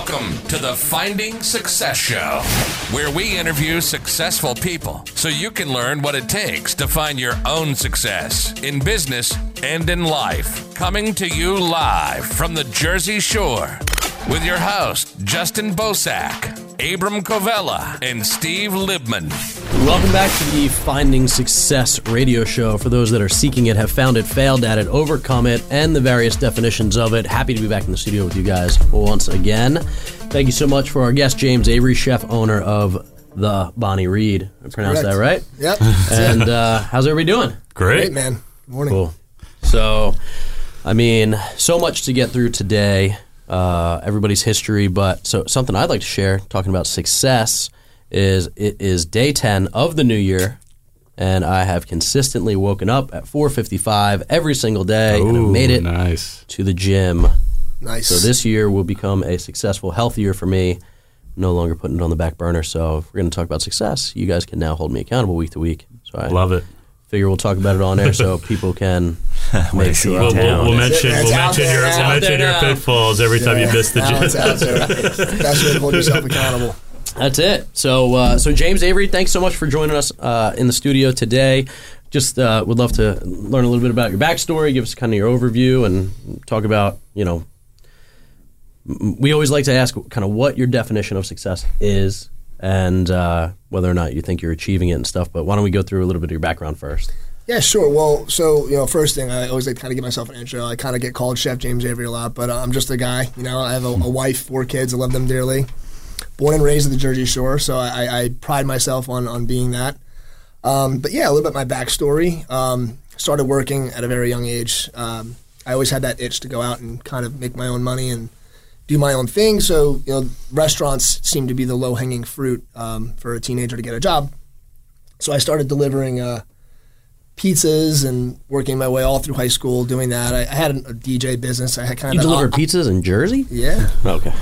Welcome to the Finding Success Show, where we interview successful people so you can learn what it takes to find your own success in business and in life. Coming to you live from the Jersey Shore with your host, Justin Bosak, Abram Covella, and Steve Libman. Welcome back to the Finding Success radio show. For those that are seeking it, have found it, failed at it, overcome it, and the various definitions of it. Happy to be back in the studio with you guys once again. Thank you so much for our guest, James Avery, chef owner of the Bonney Read. I pronounced that right? Yep. And uh, how's everybody doing? Great, man. Good morning. Cool. So, I mean, so much to get through today. Uh, everybody's history, but so something I'd like to share, talking about success, is it is day ten of the new year, and I have consistently woken up at four fifty five every single day, and I Ooh, made it Nice. to the gym. Nice. So this year will become a successful, healthy year for me. No longer putting it on the back burner. So if we're going to talk about success, you guys can now hold me accountable week to week. So I Love it. figure we'll talk about it on air so people can make sure. We'll, we'll, we'll mention we'll mention your we'll mention your pitfalls every time you miss the gym. it's out there. Way to hold yourself accountable. That's it. So, uh, so James Avery, thanks so much for joining us uh, in the studio today. Just uh, would love to learn a little bit about your backstory, give us kind of your overview, and talk about you know. We always like to ask kind of what your definition of success is, and uh, whether or not you think you're achieving it and stuff. But why don't we go through a little bit of your background first? Yeah, sure. Well, so you know, first thing I always like to kind of give myself an intro. I kind of get called Chef James Avery a lot, but uh, I'm just a guy. You know, I have a, a wife, four kids. I love them dearly. Born and raised at the Jersey Shore, so I, I, pride myself on on being that. Um, but yeah, a little bit my backstory. Um, started working at a very young age. Um, I always had that itch to go out and kind of make my own money and do my own thing. So you know, restaurants seem to be the low hanging fruit um, for a teenager to get a job. So I started delivering. Uh, pizzas and working my way all through high school doing that. I, I had a, DJ business. I had kind You of deliver pizzas in Jersey? Yeah, Okay,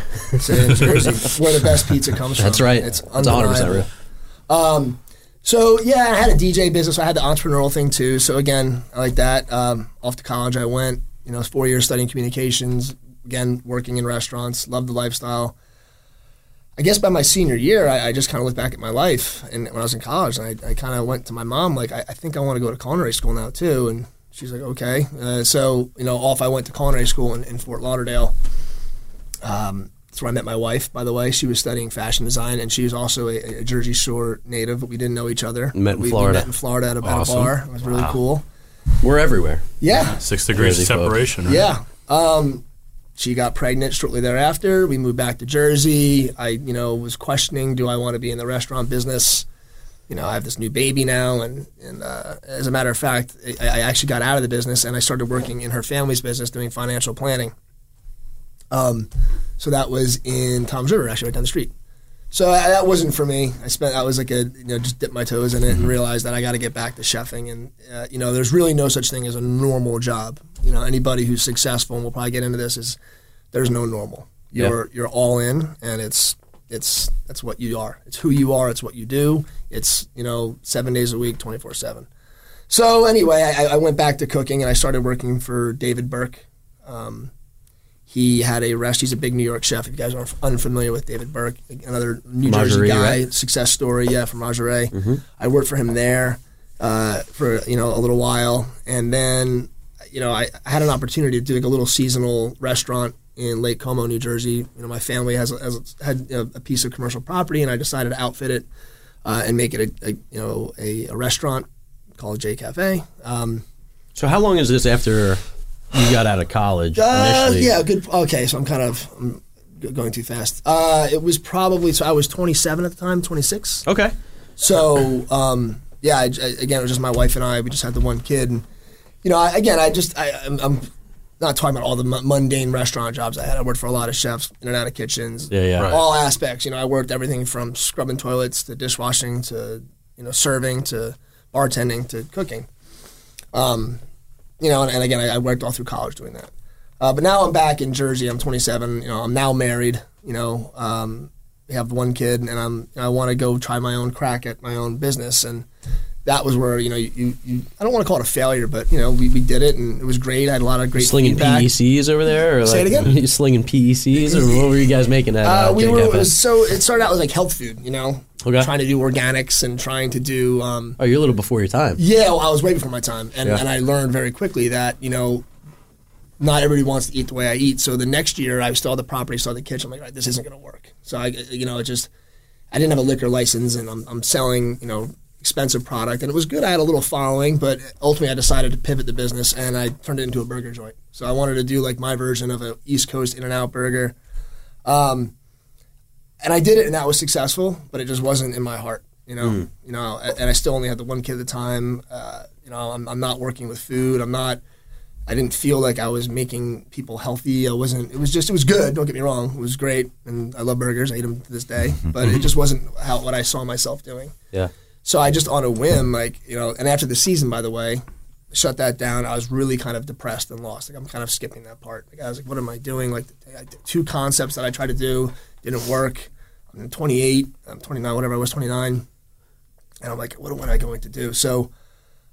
so in Jersey, where the best pizza comes from. that's right. It's It's 100 percent real. Um, so yeah, I had a DJ business. I had the entrepreneurial thing too. So again, I like that. Um, off to college, I went. You know, four years studying communications. Again, working in restaurants. Loved the lifestyle. I guess by my senior year, I, I just kind of looked back at my life, and when I was in college, and I, I kind of went to my mom like, I, I think I want to go to culinary school now too, and she's like, okay. Uh, so you know, off I went to culinary school in, in Fort Lauderdale. Um, that's where I met my wife, by the way. She was studying fashion design, and she was also a, a Jersey Shore native, but we didn't know each other. Met in we, Florida. We met in Florida at a, at a bar. It was really cool. We're everywhere. Yeah, Six degrees of separation. right? yeah. Um, she got pregnant shortly thereafter. We moved back to Jersey. I, you know, was questioning, do I want to be in the restaurant business? You know, I have this new baby now, and and uh, as a matter of fact, I, I actually got out of the business and I started working in her family's business doing financial planning. Um, so that was in Tom's River, actually, right down the street. So I, that wasn't for me. I spent I was like a you know just dipped my toes in it and realized that I got to get back to chefing and uh, you know there's really no such thing as a normal job. You know anybody who's successful and we'll probably get into this is there's no normal. You're you're all in and it's it's that's what you are. It's who you are. It's what you do. It's you know seven days a week, twenty four seven. So anyway, I, I went back to cooking and I started working for David Burke. Um, he had a rest. He's a big New York chef. If you guys are unfamiliar with David Burke, another New Jersey guy, right? success story, yeah, Fromagerie. I worked for him there uh, for you know a little while, and then you know I, I had an opportunity to do like a little seasonal restaurant in Lake Como, New Jersey. You know, my family has, has had a piece of commercial property, and I decided to outfit it uh, and make it a, a you know a, a restaurant called J Cafe. Um, So, how long is this after you got out of college Uh, yeah, good. Okay, so I'm kind of I'm going too fast. Uh, it was probably so I was 27 at the time, 26. Okay. So um, yeah, I, I- again, it was just my wife and I. We just had the one kid, and you know, I, again, I just I, I'm, I'm not talking about all the mu- mundane restaurant jobs I had. I worked for a lot of chefs in and out of kitchens. Yeah, yeah. Right. All aspects. You know, I worked everything from scrubbing toilets to dishwashing to you know serving to bartending to cooking. Um, you know, and, and again, I, I worked all through college doing that. Uh, but now I'm back in Jersey. I'm 27. You know, I'm now married. You know, um, we have one kid, and I'm I want to go try my own crack at my own business. And that was where you know you, you, I don't want to call it a failure, but you know we, we did it and it was great. I had a lot of great slinging feedback. PECs over there, or Say like, it again? you slinging PECs, or what were you guys making at? Uh, Uh, we were it so it started out with like health food, you know, Okay. trying to do organics and trying to do um, oh, you're a little before your time. Yeah, well, I was way before my time, and, Yeah. and I learned very quickly that you know, not everybody wants to eat the way I eat. So the next year, I had the property, had the kitchen. I'm like, right, this isn't going to work. So I, you know, it just I didn't have a liquor license, and I'm, I'm selling, you know, expensive product, and it was good. I had a little following, but ultimately, I decided to pivot the business, and I turned it into a burger joint. So I wanted to do like my version of an East Coast In-N-Out burger. Um, and I did it, and that was successful, but it just wasn't in my heart, you know. You know, and I still only had the one kid at the time. Uh, you know, I'm, I'm not working with food. I'm not. I didn't feel like I was making people healthy. I wasn't. It was just. It was good. Don't get me wrong. It was great, and I love burgers. I eat them to this day. But it just wasn't how what I saw myself doing. Yeah. So I just on a whim, like you know, and after the season, by the way, shut that down. I was really kind of depressed and lost. Like I'm kind of skipping that part. Like I was like, what am I doing? Like two concepts that I tried to do didn't work. I'm 28. I'm 29. Whatever I was 29, and I'm like, what am I going to do? So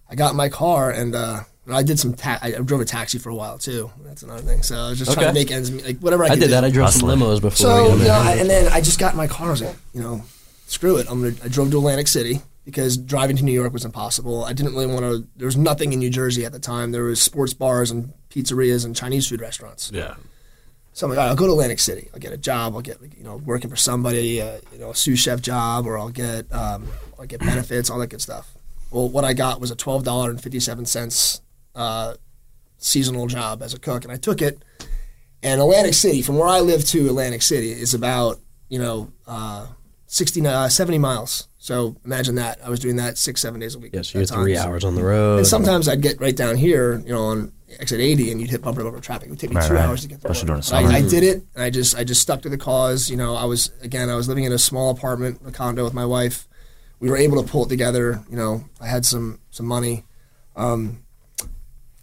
I got in my car and. uh I did some. Ta- I drove a taxi for a while too. That's another thing. So I was just trying to make ends meet, like whatever I, I could did do. that. I drove some limos before. So you you know, I, and then I just got in my car. I was like, you know, screw it. I'm gonna. I drove to Atlantic City because driving to New York was impossible. I didn't really want to. There was nothing in New Jersey at the time. There was sports bars and pizzerias and Chinese food restaurants. Yeah. So I'm like, all right, I'll go to Atlantic City. I'll get a job. I'll get you know working for somebody, uh, you know, a sous chef job, or I'll get um, I'll get benefits, all that good stuff. Well, what I got was a twelve dollar and fifty seven cents uh, seasonal job as a cook, and I took it. And Atlantic City, from where I live to Atlantic City, is about you know uh, 60, uh, 70 miles. So imagine that. I was doing that six, seven days a week. Yeah, so you're three times. hours on the road. And sometimes I'd get right down here, you know, on exit 80, and you'd hit bumper to bumper traffic. It would take me Right, two right. hours to get there. Especially I. I did it, and I just I just stuck to the cause. You know, I was again, I was living in a small apartment, a condo with my wife. We were able to pull it together. You know, I had some some money, um,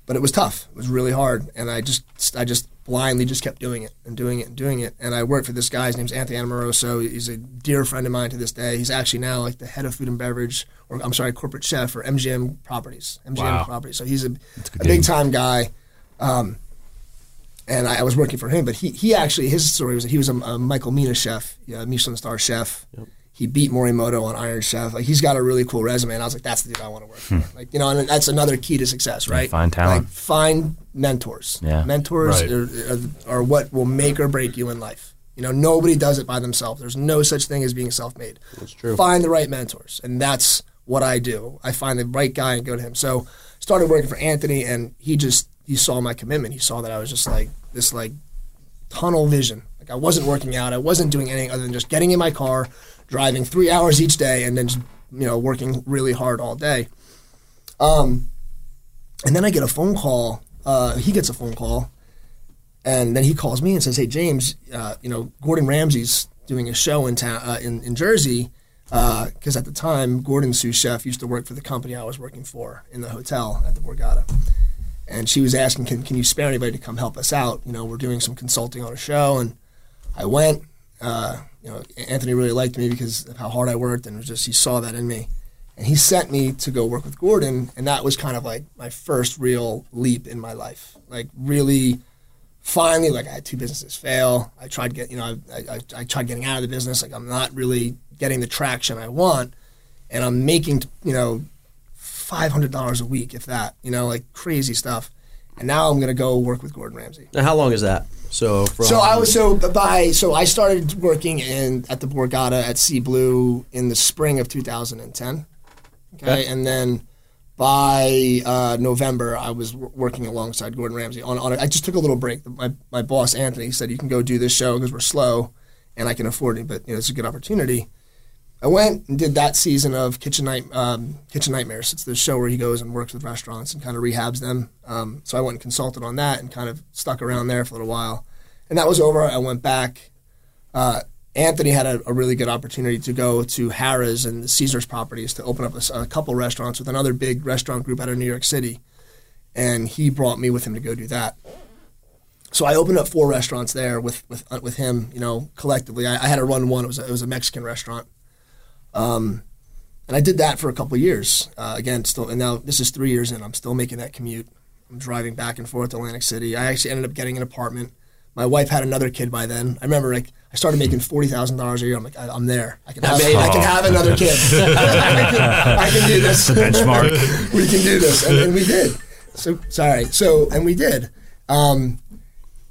but it was tough. It was really hard, and I just I just blindly just kept doing it and doing it and doing it. And I worked for this guy. His name's Anthony Amoroso. He's a dear friend of mine to this day. He's actually now like the head of food and beverage, or I'm sorry, corporate chef for MGM Properties. MGM Wow. Properties. So he's a, a big time guy. Um, and I, I was working for him, but he, he actually his story was that he was a, a Michael Mina chef, yeah, Michelin star chef. He beat Morimoto on Iron Chef. Like he's got a really cool resume, and I was like, that's the dude I want to work for. Like you know, and that's another key to success, right? find talent. Like, find mentors. Yeah. mentors Right. are, are, are what will make or break you in life. You know, nobody does it by themselves. There's no such thing as being self-made. That's true. Find the right mentors, and that's what I do. I find the right guy and go to him. So started working for Anthony, and he just he saw my commitment. He saw that I was just like this like tunnel vision. Like I wasn't working out. I wasn't doing anything other than just getting in my car, driving three hours each day, and then just, you know working really hard all day. Um, and then I get a phone call. Uh, he gets a phone call, and then he calls me and says, "Hey James, uh, you know Gordon Ramsay's doing a show in town uh, in in Jersey." Because at the time, Gordon's sous chef used to work for the company I was working for in the hotel at the Borgata and she was asking, "Can can you spare anybody to come help us out? You know, we're doing some consulting on a show." And I went. Uh, you know, Anthony really liked me because of how hard I worked, and it was just he saw that in me, and he sent me to go work with Gordon, and that was kind of like my first real leap in my life. Like really, finally, like I had two businesses fail. I tried get you know I, I, I tried getting out of the business. Like I'm not really getting the traction I want, and I'm making you know five hundred dollars a week, if that. You know, like crazy stuff. And now I'm gonna go work with Gordon Ramsay. Now, how long is that? So from So I was so by so I started working in at the Borgata at Sea Blue in the spring of 2010. Okay, Okay. and then by uh, November I was w- working alongside Gordon Ramsay on on. A, I just took a little break. My my boss Anthony said you can go do this show because we're slow, and I can afford it, but you know it's a good opportunity. I went and did that season of Kitchen Night um, Kitchen Nightmares. It's the show where he goes and works with restaurants and kind of rehabs them. Um, so I went and consulted on that and kind of stuck around there for a little while, and that was over. I went back. Uh, Anthony had a, a really good opportunity to go to Harrah's and Caesars properties to open up a couple restaurants with another big restaurant group out of New York City, and he brought me with him to go do that. So I opened up four restaurants there with with uh, with him. You know, collectively, I, I had to run one. It was a, it was a Mexican restaurant. Um, and I did that for a couple years. Uh, again, still, and now this is three years in. I'm still making that commute. I'm driving back and forth to Atlantic City. I actually ended up getting an apartment. My wife had another kid by then. I remember like I started making forty thousand dollars a year. I'm like, I, am there. I can have, I can have another kid. I, can, I, can, do this. The benchmark. we can do this, and, and, we did. So sorry. So and we did. Um,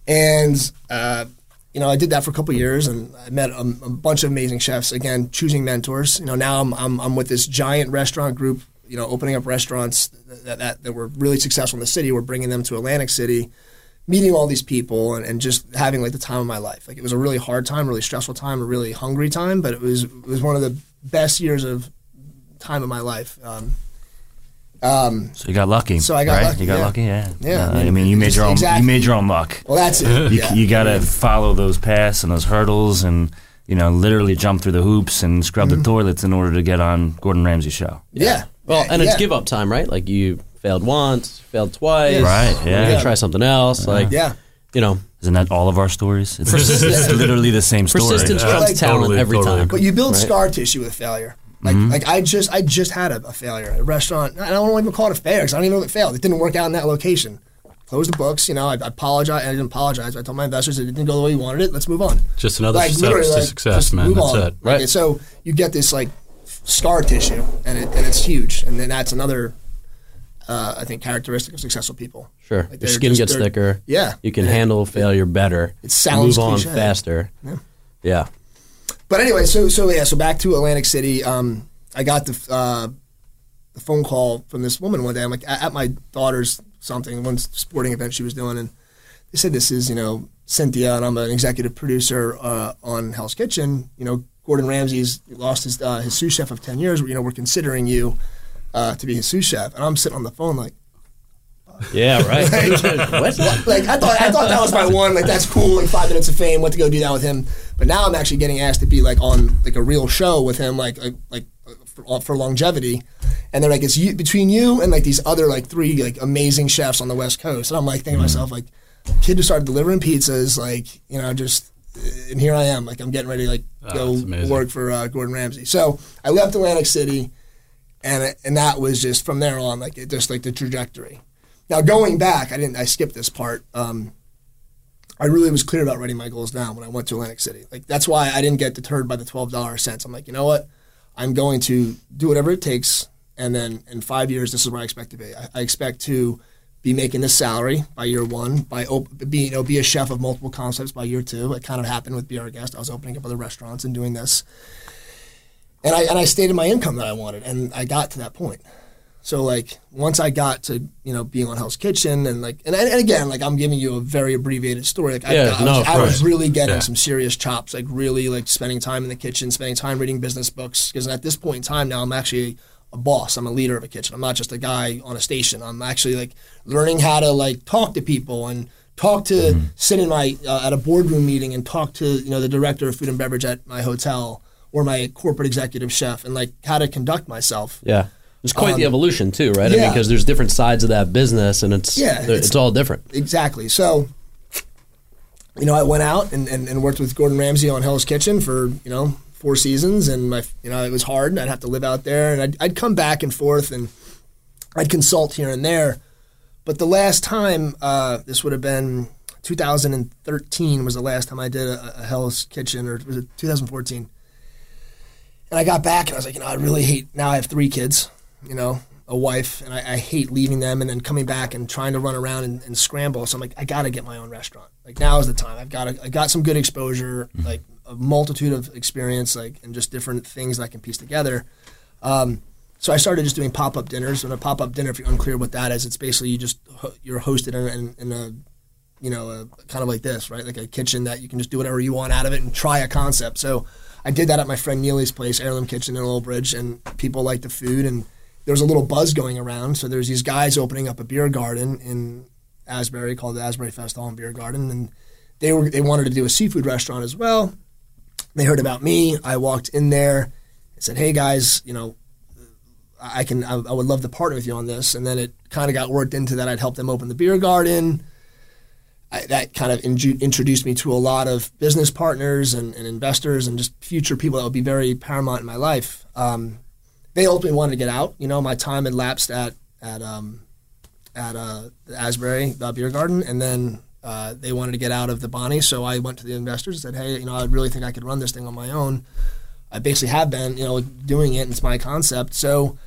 and uh, you know, I did that for a couple years, and I met a, a, bunch of amazing chefs. Again, choosing mentors. You know, now I'm, I'm I'm with this giant restaurant group. You know, opening up restaurants that, that, that were really successful in the city. We're bringing them to Atlantic City meeting all these people and, and just having like the time of my life. Like it was a really hard time, really stressful time, a really hungry time, but it was it was one of the best years of time of my life. Um, um, so you got lucky. So I got right? lucky. You got yeah. lucky. Yeah. Yeah. Uh, I mean, you made your own. Exactly. You made your own luck. Well, that's it. You, yeah. you got to follow those paths and those hurdles, and you know, literally jump through the hoops and scrub Mm-hmm. the toilets in order to get on Gordon Ramsay's show. Yeah. Well, and it's yeah. give up time, right? Like you failed once, failed twice. Right, You yeah. gotta try something else. Like Yeah. you know, Isn't that all of our stories? It's, it's literally the same story. persistence trumps Like- talent Totally, every totally time. But you build Right. scar tissue with failure. Like, Mm-hmm. like I just, I just had a, a failure. A restaurant. I don't even call it a failure because I don't even know if it failed. It didn't work out in that location. Closed the books. You know, I, I apologize. I didn't apologize. I told my investors it didn't go the way you wanted it. Let's move on. Just another Like, steps literally, to like, success, man. move That's on. it. Right. and so you get this like scar tissue, and it, and it's huge. And then that's another, uh, I think, characteristic of successful people. Sure, Like, your skin just- gets thicker. Yeah. you can Yeah. handle failure better. It sounds move on faster. Yeah. Yeah, But anyway, so so yeah, so back to Atlantic City. Um, I got the uh, the phone call from this woman one day. I'm like at at my daughter's something, one sporting event she was doing, and they said this is you know Cynthia, and I'm an executive producer uh, on Hell's Kitchen. You know, Gordon Ramsay's lost his uh, his sous chef of ten years. You know, we're considering you uh, to be his sous chef, and I'm sitting on the phone like. yeah, right. what? like I thought, I thought that was my one. Like that's cool. Like five minutes of fame. Went to go do that with him. But now I'm actually getting asked to be like on like a real show with him, like like, like for, for longevity. And they're like, it's you, between you and like these other like three like amazing chefs on the West Coast. And I'm like thinking to myself like, kid who started delivering pizzas, like you know just. And here I am, like I'm getting ready to like Oh, go work for uh, Gordon Ramsay. So I left Atlantic City, and it, and that was just from there on like it just like the trajectory. Now going back, I didn't. I skipped this part. Um, I really was clear about writing my goals down when I went to Atlantic City. Like that's why I didn't get deterred by the twelve dollars cents. I'm like, you know what? I'm going to do whatever it takes, and then in five years, this is where I expect to be. I, I expect to be making this salary by year one, by op- be you know be a chef of multiple concepts by year two. It kind of happened with B.R. Guest. I was opening up other restaurants and doing this, and I and I stated my income that I wanted, and I got to that point. So like once I got to you know being on Hell's Kitchen and like and, and again like I'm giving you a very abbreviated story like Yeah, I, I, no, was, I was really getting Yeah. some serious chops like really like spending time in the kitchen spending time reading business books because at this point in time now I'm actually a boss I'm a leader of a kitchen I'm not just a guy on a station I'm actually like learning how to like talk to people and talk to Mm-hmm. sit in my uh, at a boardroom meeting and talk to you know the director of food and beverage at my hotel or my corporate executive chef and like how to conduct myself Yeah. It's quite the Um, evolution too, right? I mean, yeah. because there's different sides of that business, and it's Yeah, it's, it's- all different. Exactly. So, you know, I went out and, and, and worked with Gordon Ramsay on Hell's Kitchen for, you know, four seasons. And, my, you know, it was hard. and I'd have to live out there. And I'd, I'd come back and forth and I'd consult here and there. But the last time, uh, this would have been 2013 was the last time I did a, a Hell's Kitchen, or was it 2014? And I got back and I was like, you know, I really hate, now I have three kids, you know, a wife, and I, I hate leaving them and then coming back and trying to run around and, and scramble. So I'm like, I got to get my own restaurant. Like now is the time. I've got I got some good exposure, like a multitude of experience, like and just different things that I can piece together. Um, so I started just doing pop up dinners. And a pop up dinner, if you're unclear what that is, it's basically you just you're hosted in, in, in a you know a, kind of like this, right? Like a kitchen that you can just do whatever you want out of it and try a concept. So I did that at my friend Neilly's place, Heirloom Kitchen in Old Bridge, and people liked the food and there was a little buzz going around. So there's these guys opening up a beer garden in Asbury called the Asbury Festhalle and Biergarten, and they were they wanted to do a seafood restaurant as well. They heard about me. I walked in there and said, "Hey guys, you know, I can I, I would love to partner with you on this." And then it kind of got worked into that I'd help them open the beer garden. I, that kind of inju- introduced me to a lot of business partners and, and investors and just future people that would be very paramount in my life. Um, they ultimately wanted to get out. You know, my time had lapsed at at um, at uh, Asbury the beer garden, and then uh, they wanted to get out of the Bonney. So I went to the investors and said, "Hey, you know, I really think I could run this thing on my own. I basically have been, you know, doing it. and It's my concept." So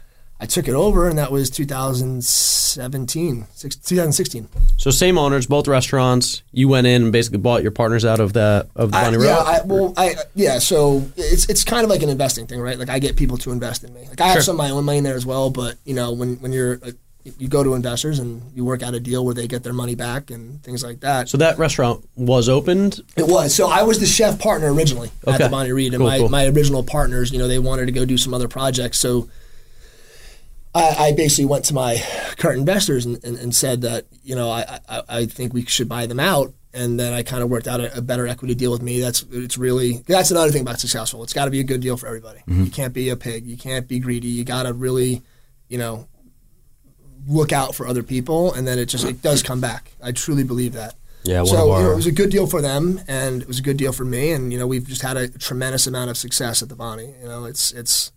I took it over, and that was 2017, six- 2016. So same owners, both restaurants. You went in and basically bought your partners out of the of the I- yeah, I, well, I yeah. So it's it's kind of like an investing thing, right? Like I get people to invest in me. Like I have some of my own money in there as well, but you know, when when you're you go to investors and you work out a deal where they get their money back and things like that. so that restaurant was opened. It was. So I was the chef partner originally at the Bonney Read, and Cool, my, cool. my original partners, you know, they wanted to go do some other projects. So I, I basically went to my current investors and, and, and said that, you know, I, I, I think we should buy them out. And then I kind of worked out a, a better equity deal with me. That's it's really that's another thing about successful. It's got to be a good deal for everybody. Mm-hmm. You can't be a pig. You can't be greedy. You got to really, you know, look out for other people, and then it just it does come back. I truly believe that. Yeah, so of you know, it was a good deal for them, and it was a good deal for me. And you know, we've just had a tremendous amount of success at the Bonney. You know, it's it's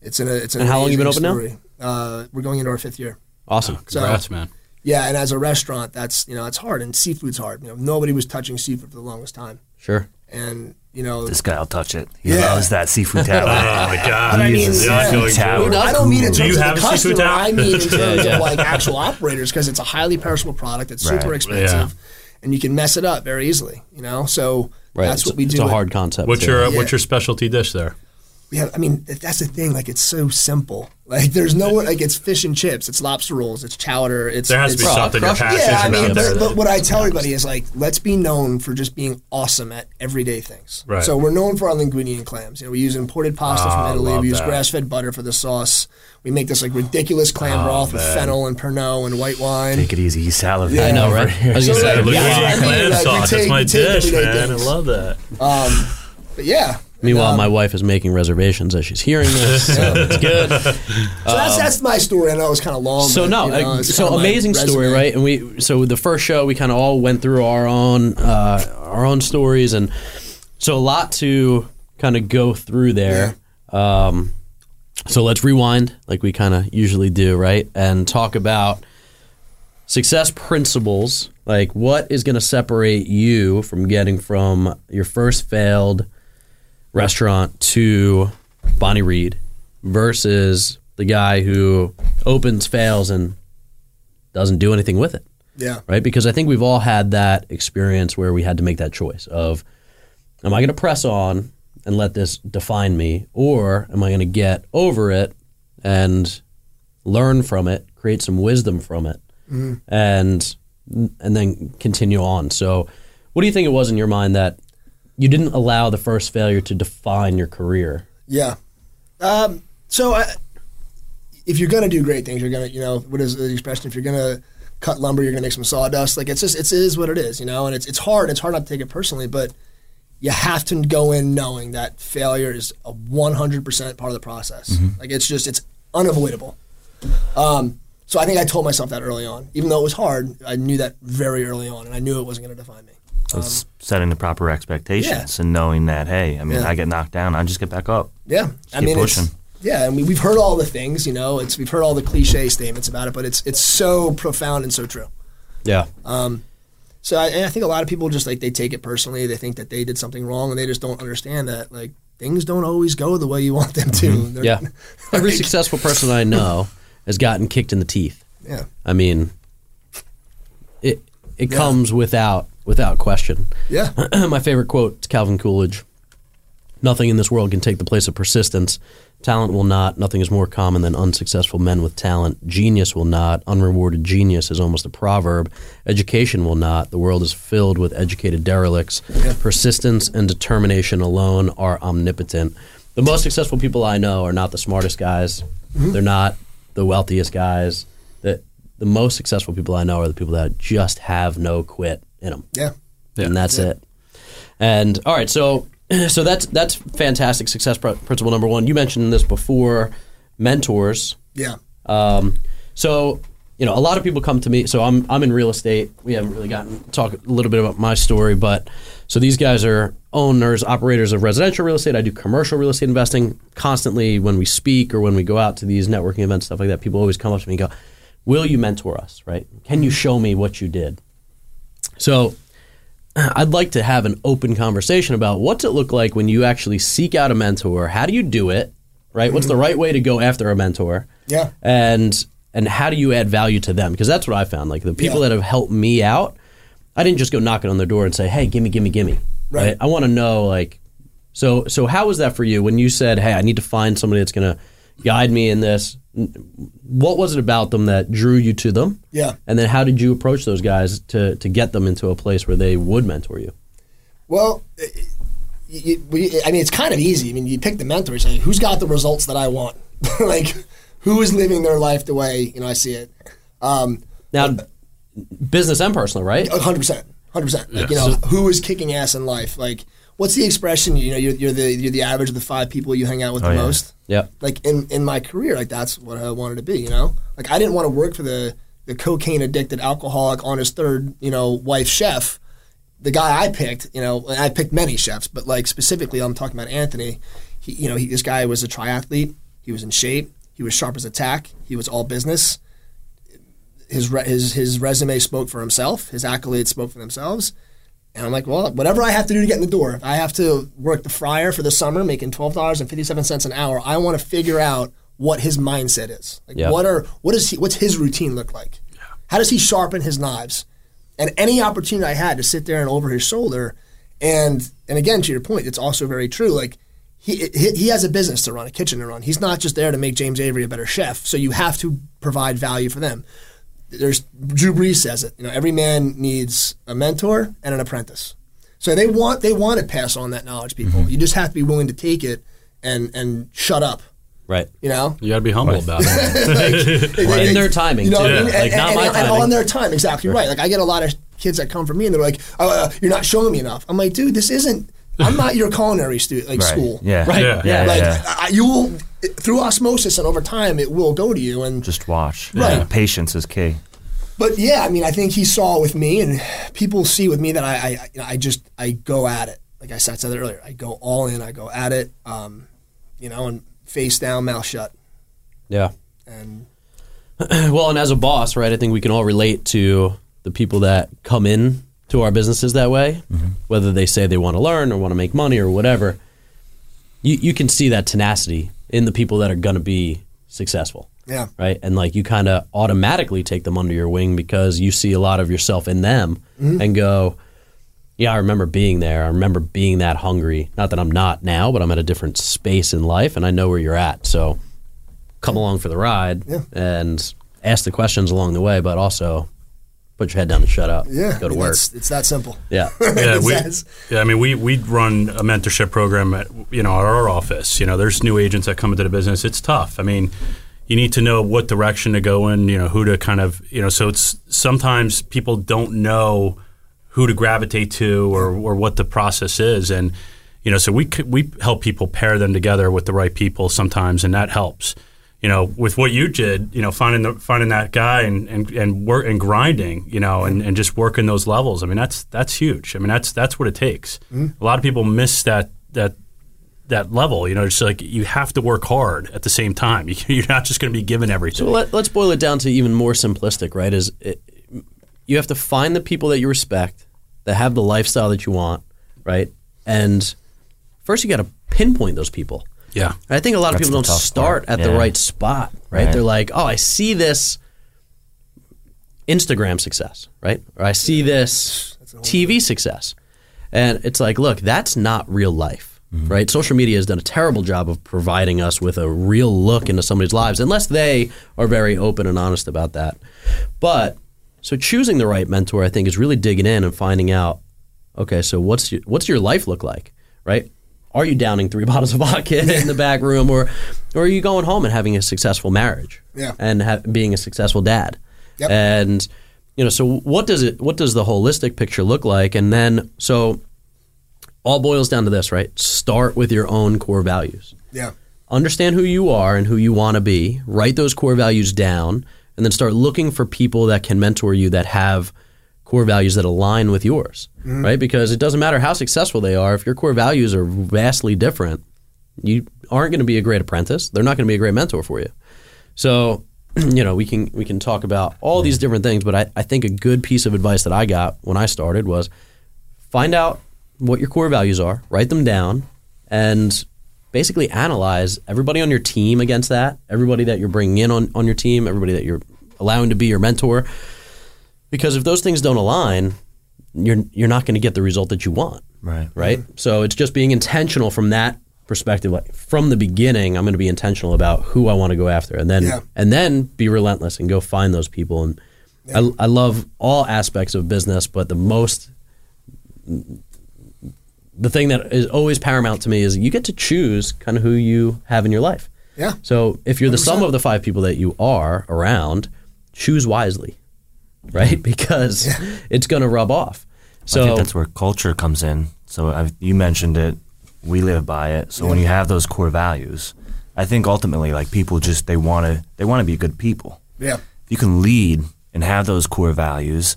it's an it's an And how long you been open now? Story. Uh, we're going into our fifth year. Awesome. So Congrats, man. yeah, and as a restaurant, that's you know it's hard, and seafood's hard. You know, nobody was touching seafood for the longest time, Sure. and you know, This guy will touch it. He Yeah. loves that seafood Oh my god! I mean, uses yeah. feeling Tower. I don't mean in Do terms you of have the a seafood customer. tap? I mean in terms yeah. of like actual operators because it's a highly perishable product. It's super Right. expensive, and you can mess it up very easily. You know, so Right. that's it's, what we do. it's a hard concept. What's too. your Yeah. what's your specialty dish there? Yeah, I mean that's the thing. Like it's so simple. Like there's no like it's fish and chips, it's lobster rolls, it's chowder. It's There has to be it's- something you're it. passionate Yeah, I mean, about there. but, but what I tell everybody is like, let's be known for just being awesome at everyday things. Right. So we're known for our linguine and clams. You know, we use imported pasta Oh, from Italy. We use that. grass-fed butter for the sauce. We make this like ridiculous clam broth with fennel and Pernod and white wine. Take it easy. He's salivating. I know, right? here. I was So, like, Look yeah, at I mean, clam like, sauce. take- That's my dish, everyday man. I love that. Um, but yeah. Meanwhile, Um, my wife is making reservations as she's hearing this. So it's good. So that's that's my story. I know it was kind of long. So but, no, you know, uh, so amazing story, resume. right? And we so the first show we kind of all went through our own uh, our own stories, and so a lot to kind of go through there. Um, so let's rewind, like we kind of usually do, right? And talk about success principles. Like, what is going to separate you from getting from your first failed restaurant to Bonney Read versus the guy who opens, fails, and doesn't do anything with it, Yeah. right? Because I think we've all had that experience where we had to make that choice of, am I going to press on and let this define me, or am I going to get over it and learn from it, create some wisdom from it, mm-hmm. and and then continue on? So, what do you think it was in your mind that you didn't allow the first failure to define your career? Yeah. Um, so I, if you're gonna do great things, you're gonna, you know, what is the expression? If you're gonna cut lumber, you're gonna make some sawdust. Like it's just, it's, it is what it is, you know. And it's it's hard. It's hard not to take it personally, but you have to go in knowing that failure is a 100% part of the process. Like it's just, it's unavoidable. Um, so I think I told myself that early on, even though it was hard. I knew that very early on, and I knew it wasn't gonna define me. It's setting the proper expectations and knowing that, hey, I mean, Yeah. I get knocked down, I just get back up. Yeah, I keep mean, pushing. Yeah, and we, we've heard all the things, you know. It's we've heard all the cliche statements about it, but it's it's so profound and so true. Yeah. Um, So I, and I think a lot of people just like they take it personally. They think that they did something wrong, and they just don't understand that like things don't always go the way you want them to. They're- Yeah. Every successful person I know has gotten kicked in the teeth. Yeah, I mean, it it comes without without question. yeah, My favorite quote is Calvin Coolidge. Nothing in this world can take the place of persistence. Talent will not. Nothing is more common than unsuccessful men with talent. Genius will not. Unrewarded genius is almost a proverb. Education will not. The world is filled with educated derelicts. Persistence and determination alone are omnipotent. The most successful people I know are not the smartest guys. Mm-hmm. They're not the wealthiest guys. The, the most successful people I know are the people that just have no quit in them yeah, and that's it. And all right, so so that's that's fantastic success pr- principle number one. You mentioned this before, mentors. yeah. Um, so you know, a lot of people come to me. So I'm I'm in real estate. We haven't really gotten to talk a little bit about my story, but so these guys are owners, operators of residential real estate. I do commercial real estate investing constantly. When we speak or when we go out to these networking events, stuff like that, people always come up to me and go, "Will you mentor us? Right? Can you show me what you did?" So I'd like to have an open conversation about what's it look like when you actually seek out a mentor. How do you do it? Right? What's the mm-hmm. right way to go after a mentor? Yeah. And and how do you add value to them? Because that's what I found. Like the people Yeah. that have helped me out, I didn't just go knocking on their door and say, "Hey, gimme, gimme, gimme." Right. I want to know like, so so how was that for you when you said, "Hey, I need to find somebody that's going to guide me in this"? What was it about them that drew you to them? Yeah. And then how did you approach those guys to to get them into a place where they would mentor you? Well, uh, you, you- we, I mean, it's kind of easy. I mean, you pick the mentor. You say, who's got the results that I want? like, who is living their life the way you know I see it? Um, Now, business and personal, right? hundred percent, hundred percent. Like, you know, who is kicking ass in life? Like, what's the expression? You know, you're, you're the you're the average of the five people you hang out with the yeah. most. Yep. Like in in my career, like that's what I wanted to be. You know, like I didn't want to work for the the cocaine addicted alcoholic on his third you know wife chef. The guy I picked, you know, and I picked many chefs, but like specifically, I'm talking about Anthony. He, you know, he, this guy was a triathlete. He was in shape. He was sharp as a tack. He was all business. His re- his his resume spoke for himself. His accolades spoke for themselves. And I'm like, well, whatever I have to do to get in the door, if I have to work the fryer for the summer, making twelve dollars and fifty seven cents an hour, I want to figure out what his mindset is. Like, Yeah. what are what is he? What's his routine look like? How does he sharpen his knives? And any opportunity I had to sit there and over his shoulder, and and again to your point, it's also very true. Like he he, he has a business to run, a kitchen to run. He's not just there to make James Avery a better chef. So you have to provide value for them. There's Drew Brees says it. You know, every man needs a mentor and an apprentice. So they want they want to pass on that knowledge, people. You just have to be willing to take it and and shut up. Right. You know, You got to be humble about it. In their timing, you know, too. and, Like, and- not and- my and timing. on their time, exactly right. Like I get a lot of kids that come from me and they're like, oh, uh, "You're not showing me enough." I'm like, "Dude, this isn't. I'm not your culinary student, like Right. school. Yeah. Right. Yeah. Yeah. Like yeah. I, you will through osmosis and over time, it will go to you. And Just watch. Right. Yeah. Patience is key. but yeah, I mean, I think he saw with me, and people see with me that I, I, you know, I just I go at it. Like I said said earlier, I go all in. I go at it. Um, you know, and face down, mouth shut, Yeah. and Well, and as a boss, right, I think we can all relate to the people that come in to our businesses that way, whether they say they want to learn or want to make money or whatever. You you can see that tenacity in the people that are going to be successful. yeah, right? And like you kind of automatically take them under your wing because you see a lot of yourself in them mm-hmm. and go, yeah, I remember being there. I remember being that hungry. Not that I'm not now, but I'm at a different space in life and I know where you're at. So come along for the ride Yeah. and ask the questions along the way, but also put your head down and shut up. yeah. Go I to mean, work. It's, it's that simple. Yeah. Yeah, we, That's- yeah, I mean, we we run a mentorship program at you know at our office. You know, there's new agents that come into the business. It's tough. I mean, you need to know what direction to go in. You know, who to kind of you know. So it's sometimes people don't know who to gravitate to or or what the process is, and you know, so we we help people pair them together with the right people sometimes, and that helps. You know, with what you did, you know, finding the finding that guy and and and work and grinding, you know, and, and just working those levels. I mean, that's that's huge. I mean, that's that's what it takes. Mm-hmm. A lot of people miss that that that level. You know, it's like you have to work hard at the same time. You, you're not just going to be given everything. So let, let's boil it down to even more simplistic, right? Is it, you have to find the people that you respect, that have the lifestyle that you want, right? And first, you got to pinpoint those people. Yeah, I think a lot of people don't start part. at the right spot, right? Right. They're like, oh, I see this Instagram success, right? Or I see this TV success. And it's like, look, that's not real life, right? Social media has done a terrible job of providing us with a real look into somebody's lives, unless they are very open and honest about that. But so choosing the right mentor, I think, is really digging in and finding out, okay, so what's your, what's your life look like, right? Are you downing three bottles of vodka in the back room, or, or are you going home and having a successful marriage, Yeah. and ha- being a successful dad, Yep. and you know, so what does it, what does the holistic picture look like, and then so all boils down to this, right? Start with your own core values. Yeah, understand who you are and who you want to be, write those core values down, and and then start looking for people that can mentor you that have core values that align with yours, mm-hmm. right? Because it doesn't matter how successful they are if your core values are vastly different, you aren't going to be a great apprentice. They're not going to be a great mentor for you. So, you know, we can we can talk about all these different things, but I, I think a good piece of advice that I got when I started was find out what your core values are, write them down, and basically analyze everybody on your team against that, everybody that you're bringing in on, on your team, everybody that you're allowing to be your mentor. Because if those things don't align, you're you're not going to get the result that you want Right. right? Mm-hmm. So it's just being intentional from that perspective. Like from the beginning, I'm going to be intentional about who I want to go after, and then Yeah. and then be relentless and go find those people. And I, I love all aspects of business, but the most the thing that is always paramount to me is you get to choose kind of who you have in your life. Yeah. So if you're the sum of the five people that you are around, choose wisely, right? Because it's going to rub off. So I think that's where culture comes in. So i you mentioned it. We live by it. So when you have those core values, I think ultimately, like people just they want to they want to be good people. Yeah. If you can lead and have those core values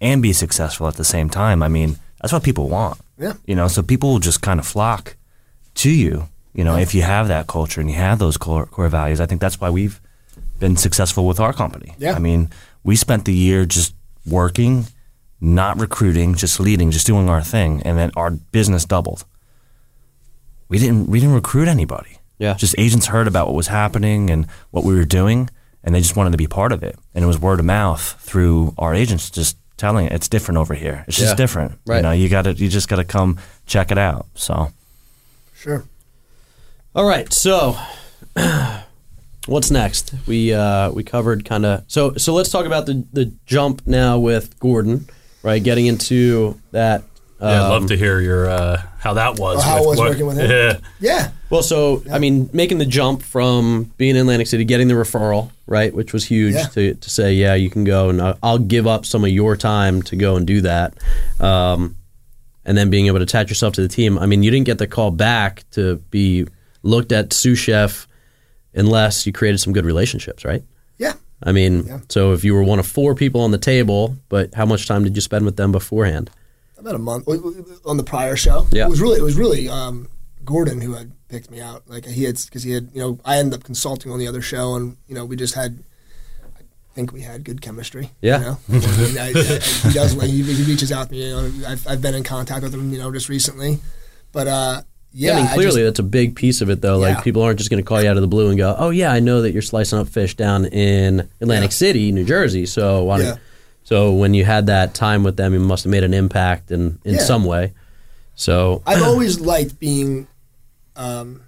and be successful at the same time, I mean, that's what people want. Yeah. You know, so people will just kind of flock to you. You know, if you have that culture and you have those core, core values, I think that's why we've been successful with our company. Yeah. I mean, we spent the year just working, not recruiting, just leading, just doing our thing, and then our business doubled. We didn't we didn't recruit anybody. Yeah. Just agents heard about what was happening and what we were doing, and they just wanted to be part of it. And it was word of mouth through our agents just telling it it's different over here. It's just Yeah. different. Right. You know, you got to you just got to come check it out. So, Sure. All right, so what's next? We uh, we covered kind of so so let's talk about the the jump now with Gordon, right? Getting into that. Yeah, I'd um, love to hear your uh, how that was. How it was working with him? Yeah, Yeah. Well, so I mean, making the jump from being in Atlantic City, getting the referral, right, which was huge Yeah. to, to say, yeah, you can go, and I'll, I'll give up some of your time to go and do that, um, and then being able to attach yourself to the team. I mean, you didn't get the call back to be looked at sous chef unless you created some good relationships, right? Yeah. I mean, Yeah. so if you were one of four people on the table, but how much time did you spend with them beforehand? about a month on the prior show. Yeah. it was really it was really um, Gordon who had picked me out. Like he had because he had you know I ended up consulting on the other show and you know we just had. I think we had good chemistry. Yeah. you know? I mean, I, I, he does. He, he reaches out to me. You know, I've, I've been in contact with him. You know, just recently, but uh, yeah, I mean, I clearly just- that's a big piece of it, though. Like people aren't just going to call you out of the blue and go, "Oh yeah, I know that you're slicing up fish down in Atlantic Yeah. City, New Jersey." So why Yeah. So when you had that time with them, you must have made an impact in in Yeah. some way. So I've always liked being, um,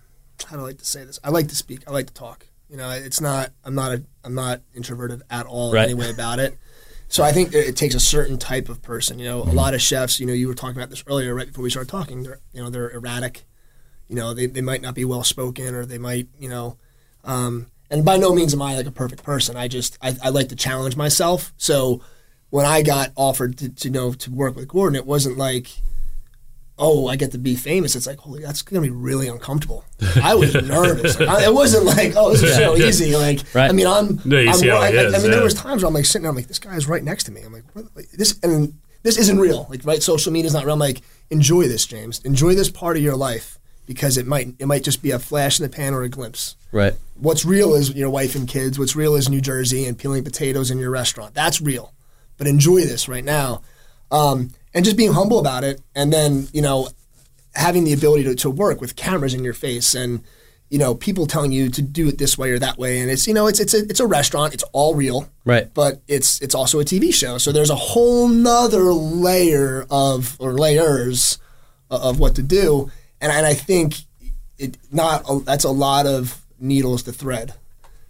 how do I like to say this? I like to speak. I like to talk. You know, it's not. I'm not a. I'm not introverted at all Right. in any way about it. So I think it takes a certain type of person. You know, a lot of chefs. You know, you were talking about this earlier, right before we started talking. They're you know they're erratic. You know, they, they might not be well spoken, or they might you know. Um, and by no means am I like a perfect person. I just I, I like to challenge myself. So when I got offered to, to you know to work with Gordon, it wasn't like oh, I get to be famous. It's like, holy, that's going to be really uncomfortable. I was nervous. Like, I, it wasn't like, oh, this is so easy. Like, Right. I mean, I'm, No, I'm I, I- is, I mean, yeah. there was times where I'm like sitting there, I'm like, this guy is right next to me. I'm like, what, like this, and this isn't real. Like, right? Social media is not real. I'm like, enjoy this, James. Enjoy this part of your life because it might, it might just be a flash in the pan or a glimpse. right, What's real is your wife and kids. What's real is New Jersey and peeling potatoes in your restaurant. That's real. But enjoy this right now. Um, and just being humble about it. And then, you know, having the ability to, to work with cameras in your face and, you know, people telling you to do it this way or that way. And it's, you know, it's, it's, a, it's a restaurant. It's all real. right. But it's it's also a TV show, so there's a whole nother layer of or layers of what to do, and and I think it not a, that's a lot of needles to thread.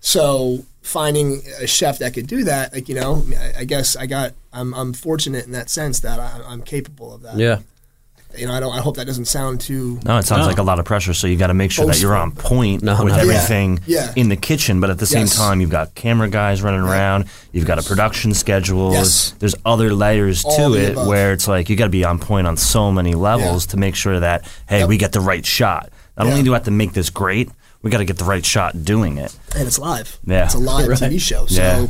So finding a chef that could do that, like you know, I, I guess I got I'm I'm fortunate in that sense that I, I'm capable of that. Yeah, You know, I don't. I hope that doesn't sound too. no, it sounds like a lot of pressure. So you got to make sure that you're on point No, with no. everything Yeah. in the kitchen, but at the same Yes. time, you've got camera guys running around. You've got a production schedule. Yes. There's other layers All to it above. where it's like you got to be on point on so many levels Yeah. to make sure that hey, Yep. we get the right shot. Not only do I have to make this great, we got to get the right shot doing it. and it's live. Yeah. it's a live Right. TV show. So, Yeah.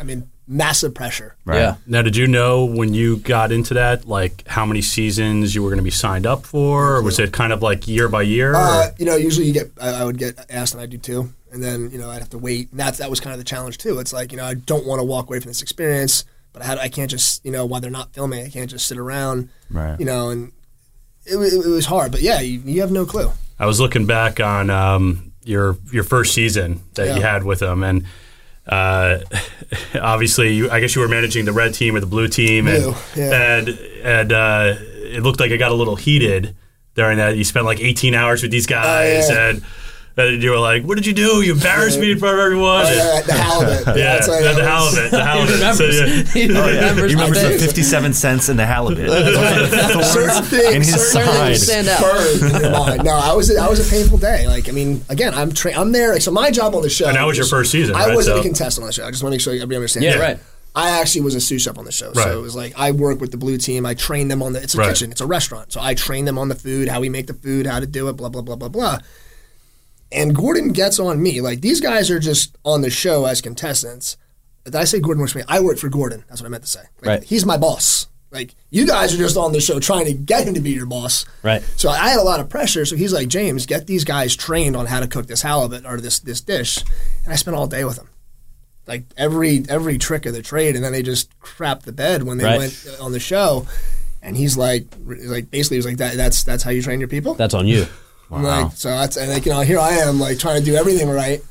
I mean, massive pressure. Right. Yeah. Now, did you know when you got into that, like how many seasons you were going to be signed up for, or was it kind of like year by year? Uh, you know, usually you get, I, I would get asked, and I do too. And then, you know, I'd have to wait. And that's, that was kind of the challenge too. It's like, you know, I don't want to walk away from this experience, but I had, I can't just, you know, while they're not filming, I can't just sit around, Right. you know, and it, wa- it, was hard. But yeah, you, you have no clue. I was looking back on um, your your first season that you had with them, and uh, obviously, you, I guess you were managing the red team or the blue team, and Blue, yeah. and and uh, it looked like it got a little heated during that. You spent like 18 hours with these guys, Oh, yeah. and, and you were like, "What did you do? You embarrassed me in front of everyone." Oh, yeah, the halibut. yeah, that's like- the, that halibut, the He halibut. remembers. So, yeah. He oh, remembers. He remembers the 57 cents in the halibut. certain things, in his certain Certain side. things stand out. burned in your mind. No, I was I was a painful day. Like I mean, again, I'm tra- I'm there. Like, so my job on the show. And that was your first season, I right? wasn't So- a contestant on the show. I just want to make sure everybody understands. Yeah, that. right. I actually was a sous chef on the show, Right. so it was like I work with the blue team. I train them on the. It's a Right. kitchen. It's a restaurant, so I train them on the food, how we make the food, how to do it, blah blah blah blah blah. And Gordon gets on me. Like these guys are just on the show as contestants. Did I say Gordon works for me? I work for Gordon. That's what I meant to say. Like, Right. He's my boss. Like you guys are just on the show trying to get him to be your boss. Right. So I had a lot of pressure. So he's like, James, get these guys trained on how to cook this halibut or this this dish. And I spent all day with them. Like every every trick of the trade, and then they just crap the bed when they Right. went on the show. And he's like, like basically, he was like, that, "That's that's how you train your people." That's on you. I'm like, so that's and like you know, here I am like trying to do everything right.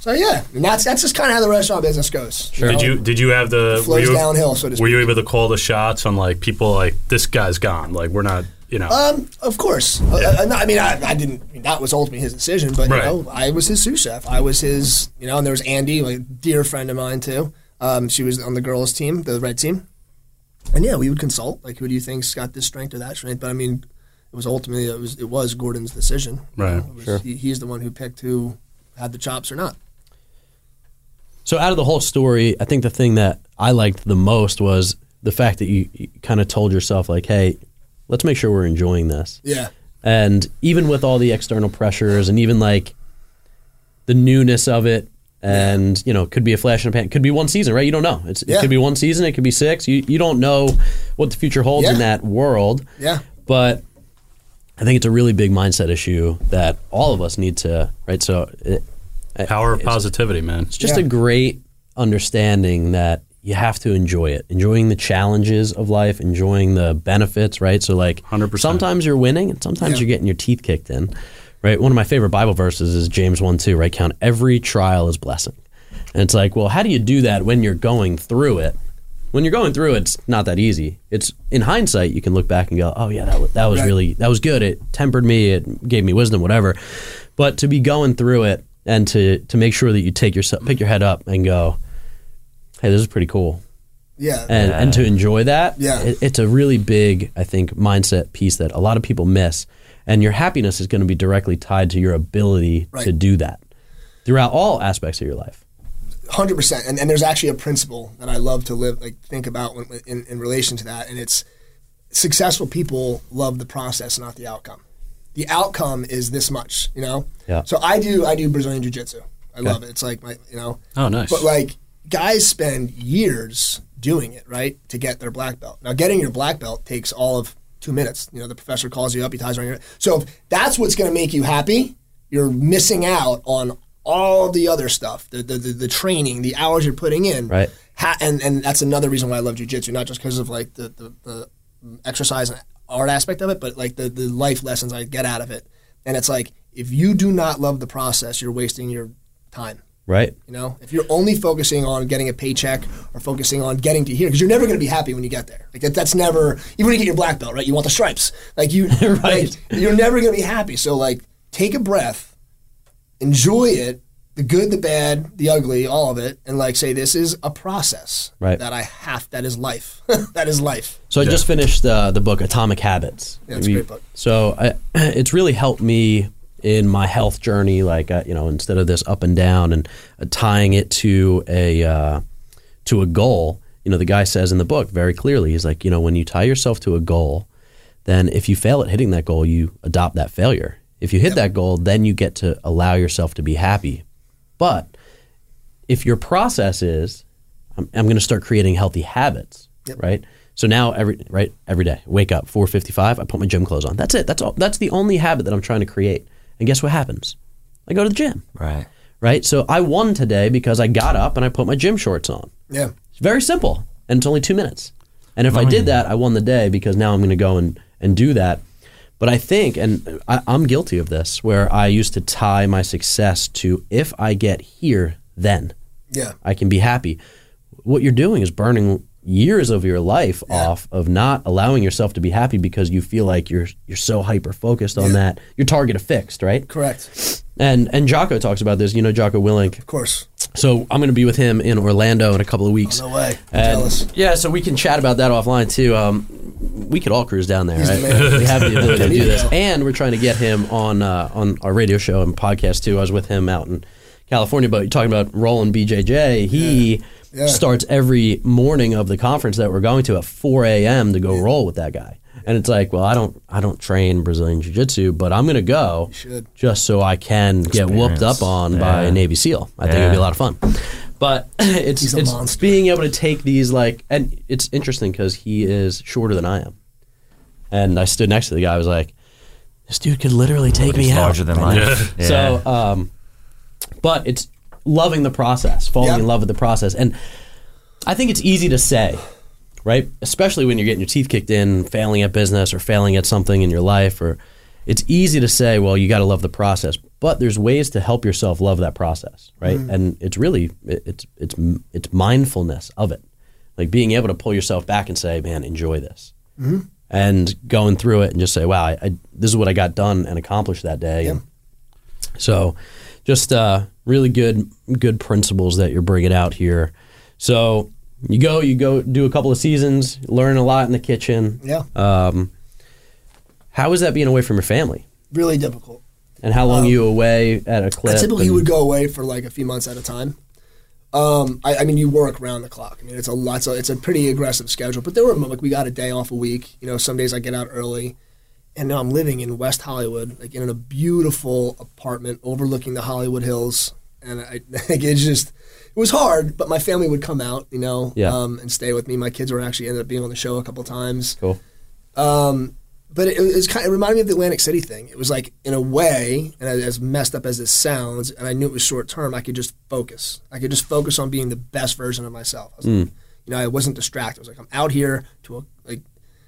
So yeah, and that's that's just kind of how the restaurant business goes. Sure. Did you did you have the It flows were you, downhill, so to Were you able to call the shots on like people like this guy's gone? Like we're not, you know. Um, of course. Uh, uh, I mean, I, I didn't. I mean, that was ultimately his decision, but Right. you know, I was his sous chef. I was his. You know, and there was Andi, like a dear friend of mine too. Um, she was on the girls' team, the red team, and yeah, we would consult. Like, who do you think's got this strength or that strength? But I mean, it was ultimately it was it was Gordon's decision. You Right. know, it was- he, he's the one who picked who had the chops or not. So out of the whole story, I think the thing that I liked the most was the fact that you, you kind of told yourself like, "Hey, let's make sure we're enjoying this." Yeah. And even with all the external pressures and even like the newness of it and you know, could be a flash in the pan, could be one season, right? You don't know. It's, It could be one season, it could be six. You you don't know what the future holds in that world. Yeah. But I think it's a really big mindset issue that all of us need to, right? So it, Power of positivity, man. it's just Yeah. a great understanding that you have to enjoy it, enjoying the challenges of life, enjoying the benefits, right? So, like, 100%. sometimes you're winning and sometimes Yeah. you're getting your teeth kicked in, right? One of my favorite Bible verses is James 1 2, right? Count every trial as blessing. And it's like, well, how do you do that when you're going through it? When you're going through it, it's not that easy. It's in hindsight, you can look back and go, oh, yeah, that was, that was Right. really, that was good. It tempered me, it gave me wisdom, whatever. But to be going through it and to, to make sure that you take yourself, pick your head up and go, hey, this is pretty cool. Yeah. And, and to enjoy that, Yeah. it, it's a really big, I think, mindset piece that a lot of people miss. And your happiness is going to be directly tied to your ability Right. to do that throughout all aspects of your life. Hundred percent. And and there's actually a principle that I love to live like think about when, in in relation to that, and it's successful people love the process, not the outcome. The outcome is this much, you know. Yeah. So I do I do Brazilian jiu jitsu. I love it. It's like my you know. Oh, nice. But like guys spend years doing it right to get their black belt. Now getting your black belt takes all of two minutes. You know the professor calls you up, he ties around your. So if that's what's going to make you happy, you're missing out on all the other stuff, the the, the, the training, the hours you're putting in. Right. Ha- and and that's another reason why I love jujitsu, not just because of like the, the the exercise and art aspect of it, but like the the life lessons I get out of it. And it's like if you do not love the process, you're wasting your time. Right. You know, if you're only focusing on getting a paycheck or focusing on getting to here, because you're never going to be happy when you get there. Like that, that's never. Even when you get your black belt, right? You want the stripes. Like you, Right. like, you're never going to be happy. So like, take a breath, enjoy it, the good, the bad, the ugly, all of it, and like say this is a process Right. that I have. That is life. that is life. So I just finished uh, the book Atomic Habits. Yeah, it's a great book. So I, it's really helped me in my health journey. Like uh, you know, instead of this up and down and uh, tying it to a uh, to a goal. You know, the guy says in the book very clearly, he's like, you know, when you tie yourself to a goal, then if you fail at hitting that goal, you adopt that failure. If you hit that goal, then you get to allow yourself to be happy. But if your process is, I'm, I'm going to start creating healthy habits, right? So now every right every day, wake up 4:55, I put my gym clothes on. That's it. That's all. That's the only habit that I'm trying to create. And guess what happens? I go to the gym, Right. right? So I won today because I got up and I put my gym shorts on. Yeah. It's very simple, and it's only two minutes. And if I did that, I won the day because now I'm going to go and, and do that. But I think, and I, I'm guilty of this, where I used to tie my success to if I get here, then Yeah. I can be happy. What you're doing is burning years of your life off of not allowing yourself to be happy because you feel like you're you're so hyper focused on that. Your target affixed, right? Correct. And and Jocko talks about this. You know Jocko Willink. Of course. So I'm going to be with him in Orlando in a couple of weeks. No way. And- jealous. Yeah, so we can chat about that offline too. Um, we could all cruise down there, He's the right? man. we have the ability to do this, and we're trying to get him on uh, on our radio show and podcast too. I was with him out in California, but you're talking about Roland BJJ. He Yeah. starts every morning of the conference that we're going to at 4 a.m. to go roll with that guy. And it's like, well, I don't, I don't train Brazilian Jiu Jitsu, but I'm going to go just so I can get whooped up on by a Navy SEAL. I think it'd be a lot of fun. But it's He's it's monster. being able to take these like, and it's interesting because he is shorter than I am, and I stood next to the guy. I was like, this dude could literally take me He's out. larger than life. Yeah. So, um, but it's loving the process, falling Yeah. in love with the process, and I think it's easy to say, right? Especially when you're getting your teeth kicked in, failing at business or failing at something in your life, or it's easy to say, well, you got to love the process. But there's ways to help yourself love that process, right? And it's really it's it's it's mindfulness of it, like being able to pull yourself back and say, man, enjoy this. And going through it and just say, wow, I, I, this is what I got done and accomplished that day. And so, just uh, really good good principles that you're bringing out here. So you go, you go do a couple of seasons, learn a lot in the kitchen. Yeah. Um, how is that being away from your family? really difficult. And how long are you away at a clip? typically and- would go away for like a few months at a time. Um, I, I mean, you work round the clock. I mean, it's a lot. A, it's a pretty aggressive schedule. But there were like we got a day off a week. You know, some days I get out early, and now I'm living in West Hollywood, like in a beautiful apartment overlooking the Hollywood Hills. And I, like, it's just it was hard, but my family would come out, you know, Yeah. um, and stay with me. My kids were actually ended up being on the show a couple times. Cool. Um, but it, it was kind. It reminded me of the Atlantic City thing. It was like, in a way, and as messed up as this sounds, and I knew it was short term. I could just focus. I could just focus on being the best version of myself. I was like, you know, I wasn't distracted. I was like, I'm out here to a, like,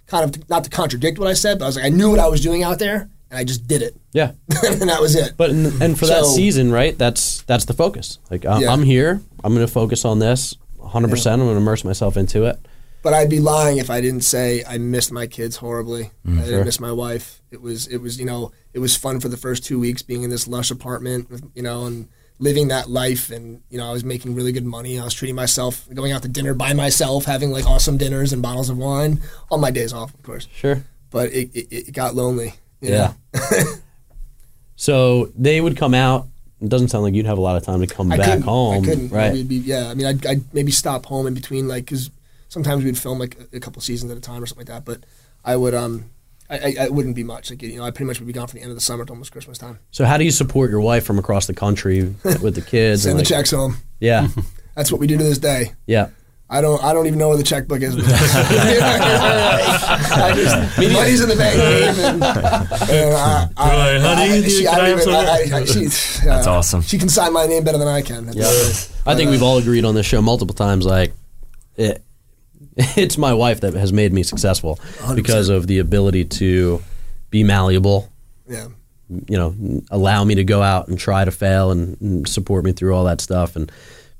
kind of to, not to contradict what I said, but I was like, I knew what I was doing out there, and I just did it, Yeah. and that was it. But and, and for that season, right? That's that's the focus. Like I, Yeah. I'm here. I'm going to focus on this 100. percent I'm going to immerse myself into it. But I'd be lying if I didn't say I missed my kids horribly. Mm, I didn't Sure. miss my wife. It was it was you know it was fun for the first two weeks being in this lush apartment, with, you know, and living that life. And you know I was making really good money. I was treating myself, going out to dinner by myself, having like awesome dinners and bottles of wine on my days off, of course. Sure. But it it, it got lonely. Yeah. So they would come out. It doesn't sound like you'd have a lot of time to come I back couldn't, home, I couldn't. right? We'd be, yeah, I mean, I'd, I'd maybe stop home in between, like, because sometimes we'd film like a, a couple seasons at a time or something like that. But I would, um, I, I, I wouldn't be much. Like, you know, I pretty much would be gone from the end of the summer to almost Christmas time. So how do you support your wife from across the country with the kids? Send and the like- checks home. Yeah, That's what we do to this day. yeah. I don't. I don't even know where the checkbook is. I just, money's in the bank. And, and I, I, Right, honey, I, she, I can I don't have even. I, I, she, That's uh, awesome. She can sign my name better than I can. Yeah. I think we've all agreed on this show multiple times. Like, it, it's my wife that has made me successful because of the ability to be malleable. Yeah. You know, allow me to go out and try to fail and, and support me through all that stuff and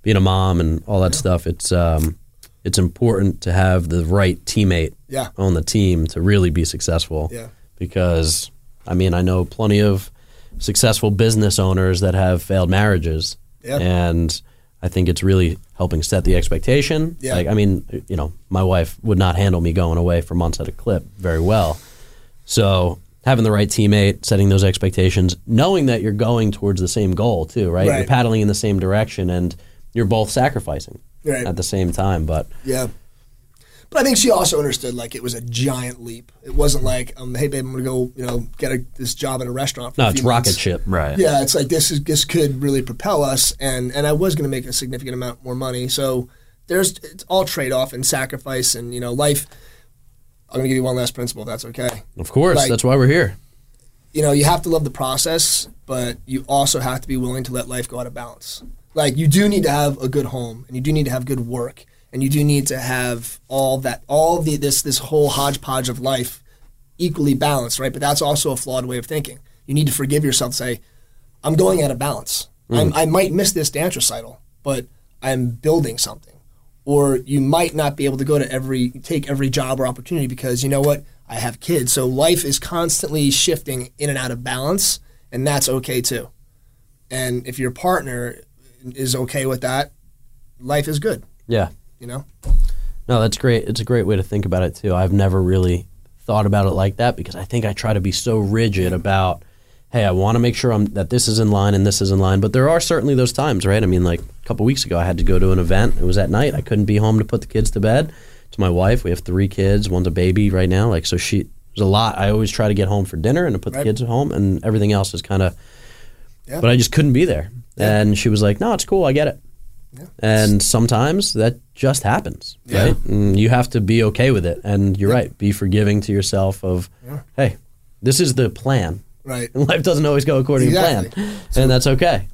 being a mom and all that stuff. It's um, it's important to have the right teammate Yeah. on the team to really be successful. Yeah. Because I mean, I know plenty of successful business owners that have failed marriages. Yeah. And I think it's really helping set the expectation. Yeah. Like I mean, you know, my wife would not handle me going away for months at a clip very well. So having the right teammate, setting those expectations, knowing that you're going towards the same goal too, right? You're paddling in the same direction and you're both sacrificing Right. at the same time. But Yeah. But I think she also understood like it was a giant leap. It wasn't like, um, hey babe, I'm gonna go, you know, get a, this job at a restaurant. For No, a it's few rocket months. ship. Right. Yeah, it's like this is this could really propel us, and and I was going to make a significant amount more money. So there's it's all trade off and sacrifice, and you know, life. I'm going to give you one last principle, if that's okay. Of course, Like- that's why we're here. You know, you have to love the process, but you also have to be willing to let life go out of balance. Like you do need to have a good home, and you do need to have good work, and you do need to have all that, all the this this whole hodgepodge of life equally balanced, right? But that's also a flawed way of thinking. You need to forgive yourself. and Say, I'm going out of balance. Mm. I'm, I might miss this dance recital, but I'm building something. Or you might not be able to go to every take every job or opportunity because you know what? I have kids. So life is constantly shifting in and out of balance, and that's okay too. And if your partner is okay with that, life is good. Yeah. You know? No, that's great. It's a great way to think about it too. I've never really thought about it like that because I think I try to be so rigid about, hey, I want to make sure I'm, that this is in line and this is in line. But there are certainly those times, right? I mean, like a couple weeks ago, I had to go to an event. It was at night. I couldn't be home to put the kids to bed. To my wife, we have three kids. One's a baby right now. Like so, she there's a lot. I always try to get home for dinner and to put the kids at home, and everything else is kind of. Yeah. But I just couldn't be there, and she was like, "No, it's cool. I get it." And sometimes that just happens, Yeah. right? And you have to be okay with it. And you're right, be forgiving to yourself of, hey, this is the plan. Right. And life doesn't always go according Exactly. to plan. and that's okay.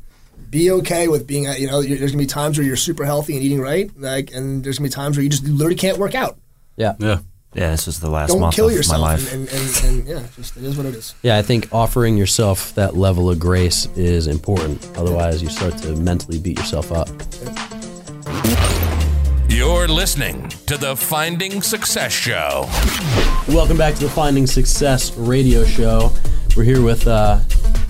be okay with being, you know, you're- there's gonna be times where you're super healthy and eating right, like, and there's gonna be times where you just literally can't work out. Yeah. Yeah. Yeah, this is the last Don't month kill of yourself, my life. And, and, and, and yeah, just it is what it is. Yeah, I think offering yourself that level of grace is important. Otherwise, you start to mentally beat yourself up. You're listening to the Finding Success Show. Welcome back to the Finding Success radio show. We're here with uh,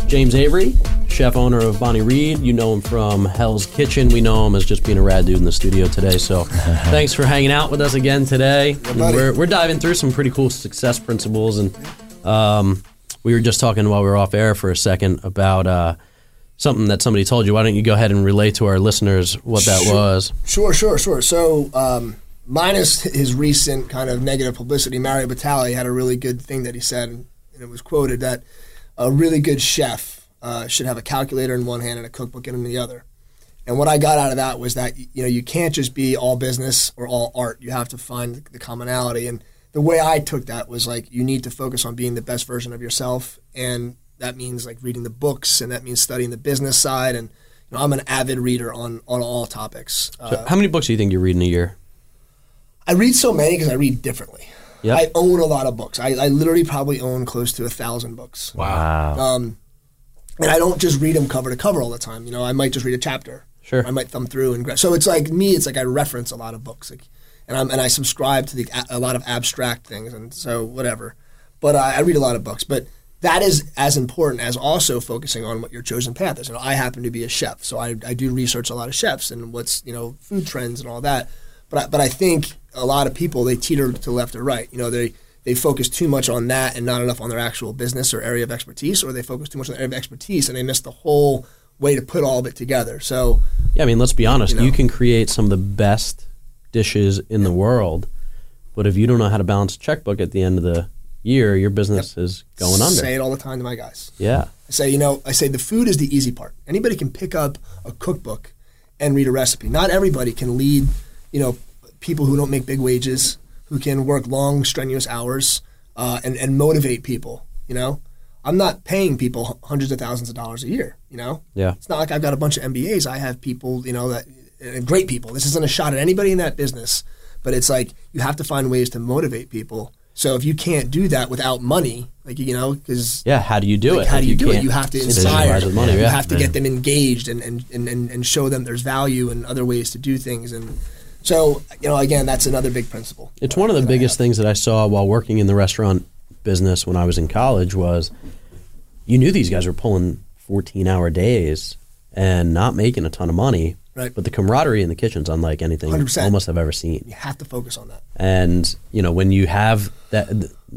James Avery, chef owner of Bonney Read. You know him from Hell's Kitchen. We know him as just being a rad dude in the studio today. So thanks for hanging out with us again today. And we're, we're diving through some pretty cool success principles. And um, we were just talking while we were off air for a second about uh, something that somebody told you. Why don't you go ahead and relate to our listeners what that Sure. was? Sure, sure, sure. So, um, minus his recent kind of negative publicity, Mario Batali had a really good thing that he said, and it was quoted that a really good chef uh, should have a calculator in one hand and a cookbook in the other. And what I got out of that was that you know you can't just be all business or all art. You have to find the commonality. And the way I took that was like you need to focus on being the best version of yourself, and that means like reading the books, and that means studying the business side. And you know, I'm an avid reader on on all topics. Uh, how many books do you think you read in a year? I read so many because I read differently. Yep. I own a lot of books. I, I literally probably own close to a thousand books. Wow. Um, and I don't just read them cover to cover all the time. You know, I might just read a chapter. Sure. I might thumb through and gra- so it's like me. It's like I reference a lot of books, like, and I'm and I subscribe to the a lot of abstract things, and so whatever. But I, I read a lot of books, but that is as important as also focusing on what your chosen path is. You know, I happen to be a chef, so I, I do research a lot of chefs and what's you know food trends and all that. But I, but I think a lot of people they teeter to left or right. You know, they they focus too much on that and not enough on their actual business or area of expertise, or they focus too much on the area of expertise and they miss the whole way to put all of it together. So Yeah, I mean, let's be honest. You, You can create some of the best dishes in the world, but if you don't know how to balance a checkbook at the end of the year, your business is going under. say it all the time to my guys. Yeah, I say, you know, I say the food is the easy part. Anybody can pick up a cookbook and read a recipe. Not everybody can lead, you know, people who don't make big wages, who can work long, strenuous hours, uh, and and motivate people. You know, I'm not paying people hundreds of thousands of dollars a year. You know, yeah. it's not like I've got a bunch of MBAs. I have people, you know, that uh, great people. This isn't a shot at anybody in that business, but it's like you have to find ways to motivate people. So if you can't do that without money, like you know, because Yeah, how do you do like, it? how do you, do it? You have to inspire. money. You have to get them engaged and, and, and, and, and show them there's value and other ways to do things. And so, you know, again, that's another big principle. It's one of the biggest things that I saw while working in the restaurant business when I was in college was you knew these guys were pulling 14 hour days and not making a ton of money. Right. But the camaraderie in the kitchen's unlike anything 100%. almost I've ever seen. You have to focus on that. And you know, when you have that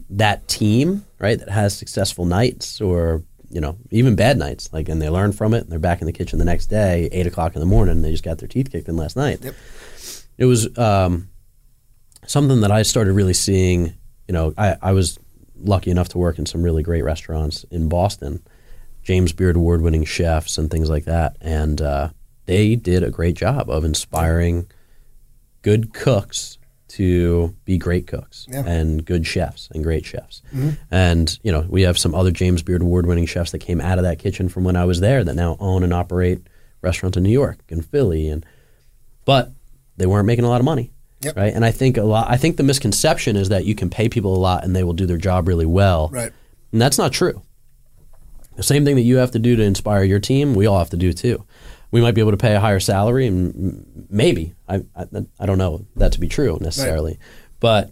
that team, right, that has successful nights or you know even bad nights, like and they learn from it, and they're back in the kitchen the next day, eight o'clock in the morning. They just got their teeth kicked in last night. Yep. It was um, something that I started really seeing. You know, I, I was lucky enough to work in some really great restaurants in Boston, James Beard award winning chefs and things like that, and uh, they did a great job of inspiring good cooks to be great cooks Yeah. and good chefs and great chefs. And you know, we have some other James Beard award winning chefs that came out of that kitchen from when I was there that now own and operate restaurants in New York and Philly and but they weren't making a lot of money. Yep. Right? And I think a lot I think the misconception is that you can pay people a lot and they will do their job really well. Right. And that's not true. The same thing that you have to do to inspire your team, we all have to do too. We might be able to pay a higher salary, and maybe I, I, I don't know that to be true necessarily, but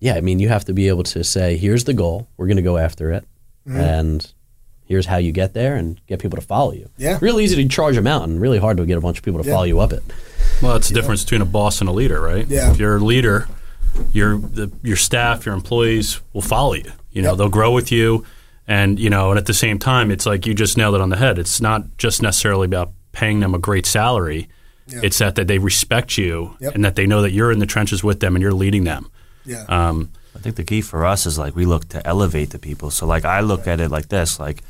yeah, I mean you have to be able to say, here's the goal, we're going to go after it, Mm-hmm. and here's how you get there, and get people to follow you. Yeah. real easy to charge a mountain, really hard to get a bunch of people to Yeah. follow you up it. Well, that's the difference between a boss and a leader, right? Yeah. If you're a leader, your the, your staff, your employees will follow you. You know, Yep. they'll grow with you, and you know, and at the same time, it's like you just nailed it on the head. It's not just necessarily about paying them a great salary. Yeah. It's that, that they respect you Yep. and that they know that you're in the trenches with them and you're leading them. Yeah. Um, I think the key for us is like we look to elevate the people. So like I look at it like this, like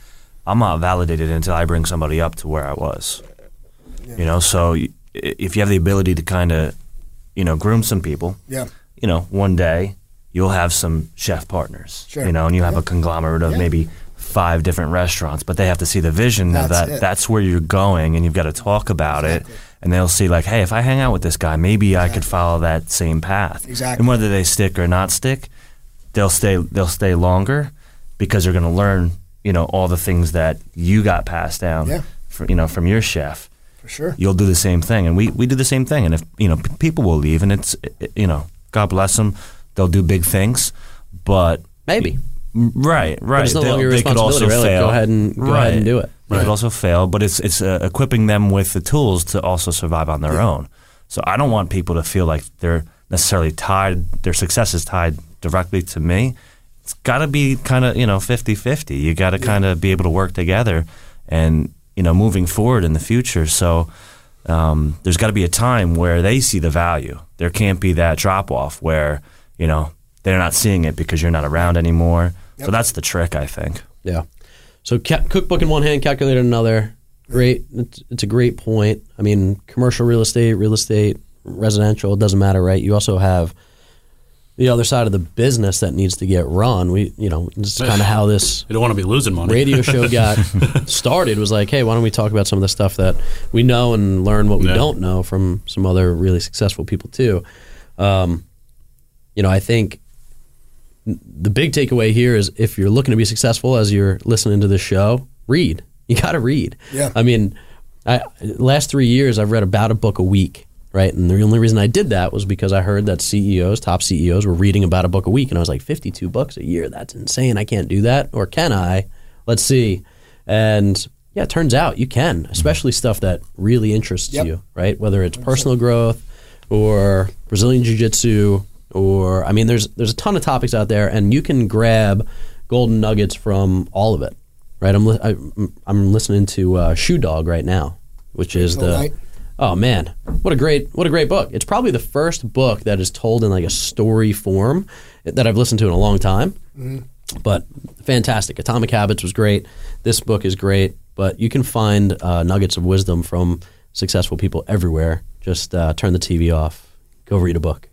I'm not validated until I bring somebody up to where I was. You know, so if you have the ability to kind of, you know, groom some people, yeah. you know, one day you'll have some chef partners, Sure. you know, and you have a conglomerate of Yeah. maybe five different restaurants, but they have to see the vision of That's that it. that's where you're going and you've got to talk about Exactly. it and they'll see like, hey, if I hang out with this guy, maybe I could follow that same path. Exactly. And whether they stick or not stick, they'll stay they'll stay longer because they're going to learn, you know, all the things that you got passed down Yeah. fr- you know, from your chef For sure. you'll do the same thing and we, we do the same thing and if you know p- people will leave and it's it- you know god bless them they'll do big things but Maybe, right right it's no They'll- longer your they could also responsibility, right? Fail go ahead and- go ahead and do it. they could also fail but it's it's uh, equipping them with the tools to also survive on their own so i don't want people to feel like they're necessarily tied their success is tied directly to me it's got to be kind of you know 50-50 you got to kind of be able to work together and you know moving forward in the future so um, there's got to be a time where they see the value there can't be that drop off where you know they're not seeing it because you're not around anymore so that's the trick i think Yeah. So ca- cookbook in one hand, calculator in another. Great. It's, it's a great point. I mean, commercial real estate, real estate, residential, it doesn't matter, right? You also have the other side of the business that needs to get run. We, you know, it's kind of how this you don't want to be losing money. radio show got started. Was like, hey, why don't we talk about some of the stuff that we know and learn what we Yeah. don't know from some other really successful people too. Um, you know, I think the big takeaway here is if you're looking to be successful as you're listening to this show, read. You got to read. Yeah. I mean, I, last three years I've read about a book a week, right? And the only reason I did that was because I heard that CEOs, top CEOs, were reading about a book a week, and I was like, 52 books a year. That's insane. I can't do that, or can I? Let's see. And yeah, it turns out you can, especially stuff that really interests Yep. you, right? Whether it's personal growth or Brazilian Jiu Jitsu, or I mean, there's there's a ton of topics out there, and you can grab golden nuggets from all of it, right? I'm li- I, I'm listening to uh, Shoe Dog right now, which is the. Oh man, what a great what a great book! It's probably the first book that is told in like a story form that I've listened to in a long time. But fantastic. Atomic Habits was great. This book is great. But you can find uh, nuggets of wisdom from successful people everywhere. Just uh, turn the TV off, go read a book.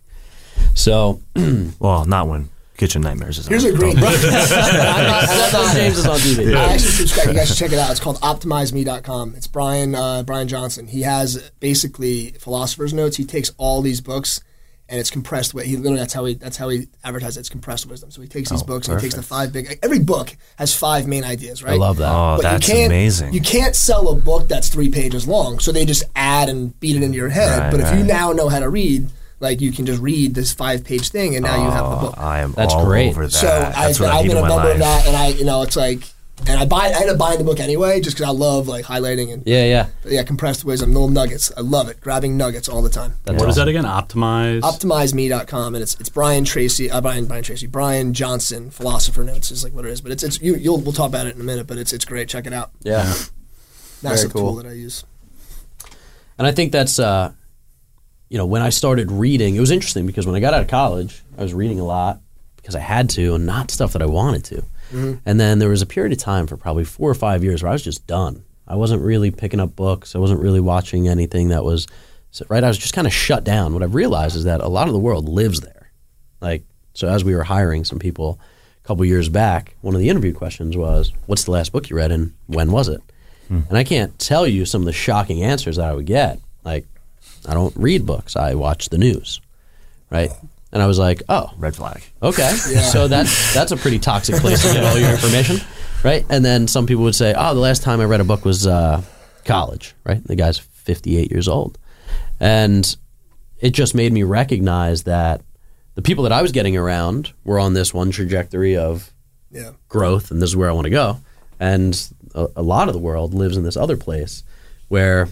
So well not when kitchen nightmares is Here's on. a great book. I'm not- I'm not- James is on TV. I actually subscribe. You guys should check it out. It's called OptimizeMe.com. It's Brian uh, Brian Johnson. He has basically philosopher's notes. He takes all these books and it's compressed. wi- He literally that's how he that's how he advertises. it. It's compressed wisdom. So he takes these books and he takes the five big. Every book has five main ideas, right? I love that. oh But you that's can't- amazing You can't sell a book that's three pages long, so they just add and beat it into your head. Right, but if you now know how to read, like you can just read this five page thing, and now you have the Oh, book. I am That's all great. over that. So That's I, what I I'm in in a my number life. of that, and I, you know, it's like, and I buy, I end up buying the book anyway, just because I love like highlighting and Yeah, yeah. yeah, compressed wisdom, little nuggets. I love it, grabbing nuggets all the time. That's What is awesome. that again? Optimize. OptimizeMe.com, and it's it's Brian Tracy, uh, Brian Brian Tracy, Brian Johnson, philosopher notes is like what it is, but it's it's you, you'll we'll talk about it in a minute, but it's it's great. Check it out. Yeah. Massive cool. tool that I use. And I think that's uh, you know, when I started reading, it was interesting because when I got out of college, I was reading a lot because I had to and not stuff that I wanted to. Mm-hmm. And then there was a period of time for probably four or five years where I was just done. I wasn't really picking up books. I wasn't really watching anything that was right. I was just kind of shut down. What I've realized is that a lot of the world lives there. Like so, as we were hiring some people a couple years back, one of the interview questions was, "What's the last book you read and when was it?" Hmm. And I can't tell you some of the shocking answers that I would get. Like, I don't read books. I watch the news, right? And I was like, oh, Red flag. okay. So that's that's a pretty toxic place to get all your information, right? And then some people would say, oh, the last time I read a book was uh, college, right? The guy's 58 years old, and it just made me recognize that the people that I was getting around were on this one trajectory of Yeah. growth and this is where I want to go. And a, a lot of the world lives in this other place where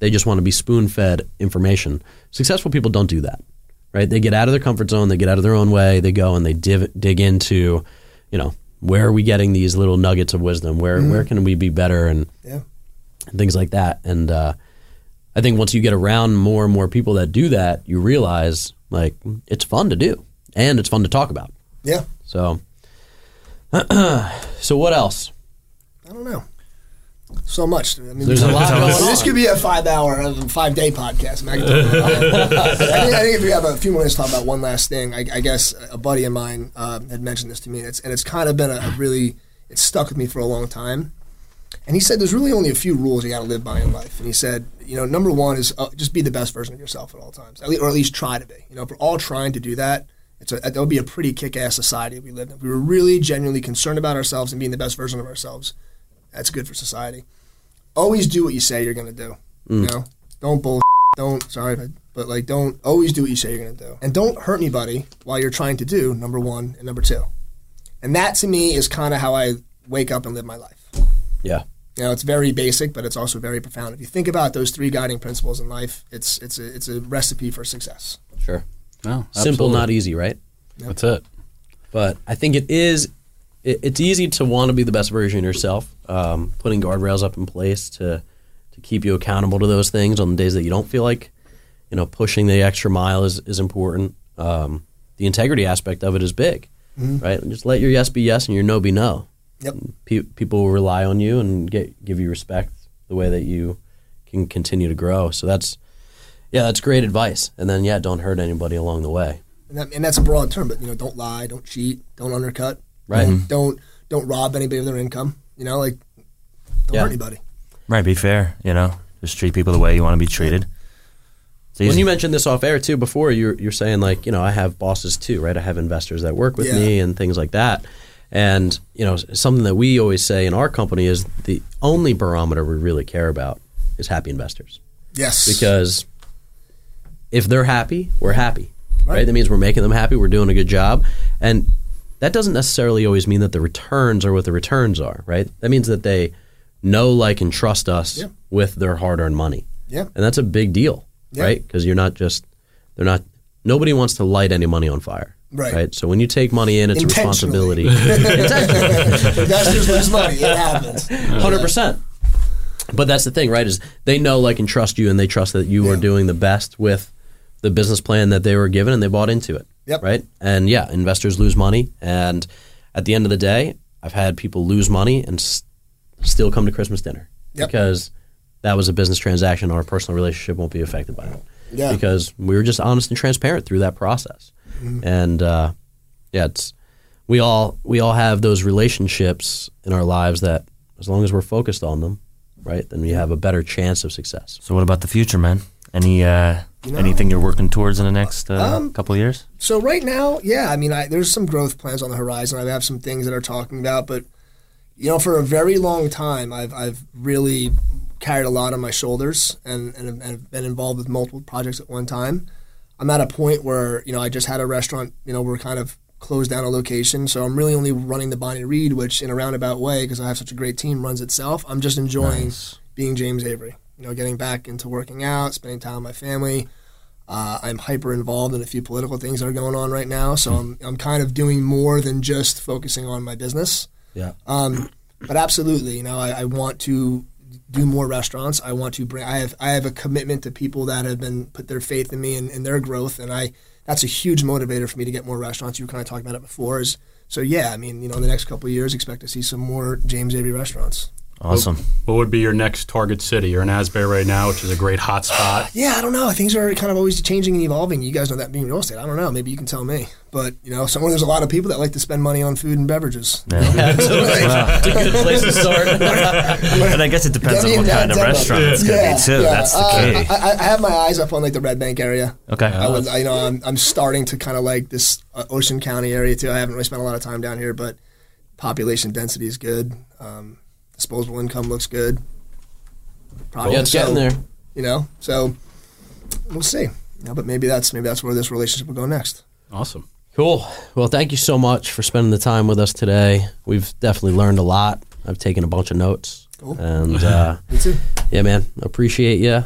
they just want to be spoon fed information. Successful people don't do that, right? They get out of their comfort zone, they get out of their own way, they go and they div- dig into, you know, where are we getting these little nuggets of wisdom? Where where can we be better and, Yeah. and things like that. And uh, I think once you get around more and more people that do that, you realize like it's fun to do and it's fun to talk about. Yeah. So, so what else? I don't know. So much. I mean, There's a lot going This could be a five-hour, uh, five-day podcast. I, mean, I, can talk about it. I, think, I think if we have a few minutes to talk about one last thing, I, I guess a buddy of mine uh, had mentioned this to me, and it's, and it's kind of been a, a really, it's stuck with me for a long time. And he said, there's really only a few rules you got to live by in life. And he said, you know, number one is uh, just be the best version of yourself at all times, at least, or at least try to be. You know, if we're all trying to do that, it's a, that would be a pretty kick-ass society if we lived in. If we were really genuinely concerned about ourselves and being the best version of ourselves, that's good for society always do what you say you're going to do. You mm. know, don't bull. Don't sorry, but, but like don't always do what you say you're going to do, and don't hurt anybody while you're trying to do number one and number two. And that to me is kind of how I wake up and live my life. Yeah. You know, it's very basic, but it's also very profound. If you think about those three guiding principles in life, it's it's a it's a recipe for success. Sure. No, Simple, not easy, right? That's it. But I think it is. It, it's easy to want to be the best version of yourself. Um, putting guardrails up in place to to keep you accountable to those things on the days that you don't feel like, you know, pushing the extra mile is is important. Um, the integrity aspect of it is big, right? Just let your yes be yes and your no be no. Yep. Pe- people will rely on you and get give you respect the way that you can continue to grow. So that's yeah, that's great advice. And then yeah, don't hurt anybody along the way. And, that, and that's a broad term, but you know, don't lie, don't cheat, don't undercut, Right. Don't don't, don't rob anybody of their income. You know, like don't Yeah. hurt anybody. Right, be fair, you know. Just treat people the way you want to be treated. It's When you mentioned this off air too before, you're you're saying like you know I have bosses too, right? I have investors that work with Yeah. me and things like that. And you know something that we always say in our company is the only barometer we really care about is happy investors Yes, because if they're happy, we're happy, right? Right. That means we're making them happy, we're doing a good job, and that doesn't necessarily always mean that the returns are what the returns are, right? That means that they know, like, and trust us Yeah. with their hard-earned money. Yeah. and that's a big deal, Yeah. right? Because you're not just they're not. Nobody wants to light any money on fire, Right. So when you take money in, it's a responsibility. investors lose money. It happens. Hundred percent. But that's the thing, right? Is they know, like, and trust you, and they trust that you are doing the best with the business plan that they were given, and they bought into it. Yep. Right. And yeah, investors lose money, and at the end of the day, I've had people lose money and s- still come to Christmas dinner Yep. because that was a business transaction. Our personal relationship won't be affected by it Yeah. because we were just honest and transparent through that process. Mm-hmm. And uh, yeah, it's we all we all have those relationships in our lives that as long as we're focused on them, right, then we have a better chance of success. So what about the future, man? Any uh, You know- anything you're working towards in the next uh, Um, couple of years? So right now, yeah, I mean, I, there's some growth plans on the horizon. I have some things that are talking about, but you know, for a very long time, I've I've really carried a lot on my shoulders and and, and have been involved with multiple projects at one time. I'm at a point where you know I just had a restaurant. You know, we're kind of closed down a location, so I'm really only running the Bonney Read, which in a roundabout way, because I have such a great team, runs itself. I'm just enjoying being James Avery. You know, getting back into working out, spending time with my family. Uh, I'm hyper involved in a few political things that are going on right now, so I'm, I'm kind of doing more than just focusing on my business. Yeah. Um, but absolutely, you know, I, I want to do more restaurants. I want to bring. I have I have a commitment to people that have been put their faith in me and, and their growth, and I that's a huge motivator for me to get more restaurants. You were kind of talking about it before. Is so yeah. I mean, you know, in the next couple of years, expect to see some more James Avery restaurants. Awesome. What would be your next target city? You're in Asbury right now, which is a great hot spot. Yeah, I don't know. Things are kind of always changing and evolving. You guys know that being real estate. I don't know. Maybe you can tell me. But you know, somewhere there's a lot of people that like to spend money on food and beverages. Absolutely. It's a good place to start. and I guess it depends on what kind of demo. restaurant it's going to be too. That's the Uh, key. I, I- I have my eyes up on like the Red Bank area. okay. I would, I, you know, I'm, I'm starting to kind of like this uh, Ocean County area too. I haven't really spent a lot of time down here, but population density is good. Um, disposable income looks good. Probably yeah, it's getting there. You know, so we'll see. You know, but maybe that's maybe that's where this relationship will go next. Awesome. Cool. Well, thank you so much for spending the time with us today. We've definitely learned a lot. I've taken a bunch of notes. Cool. And uh, Me too. yeah, man, appreciate you.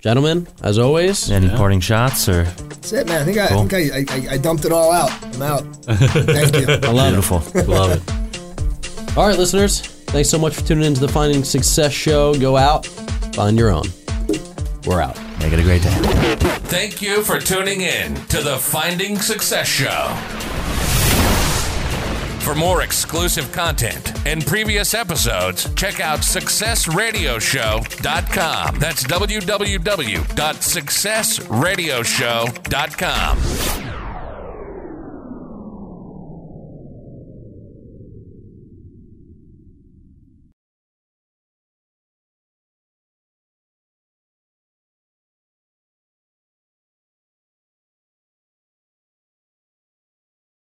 Gentlemen, as always. Any parting shots or That's it, man. I think I, Cool. I think I, I, I dumped it all out. I'm out. Thank you. I love beautiful? it. Love it. All right, listeners. Thanks so much for tuning into the Finding Success show. Go out, find your own. We're out. Make it a great day. Thank you for tuning in to the Finding Success Show. For more exclusive content and previous episodes, check out successradioshow.com. That's www.successradioshow.com.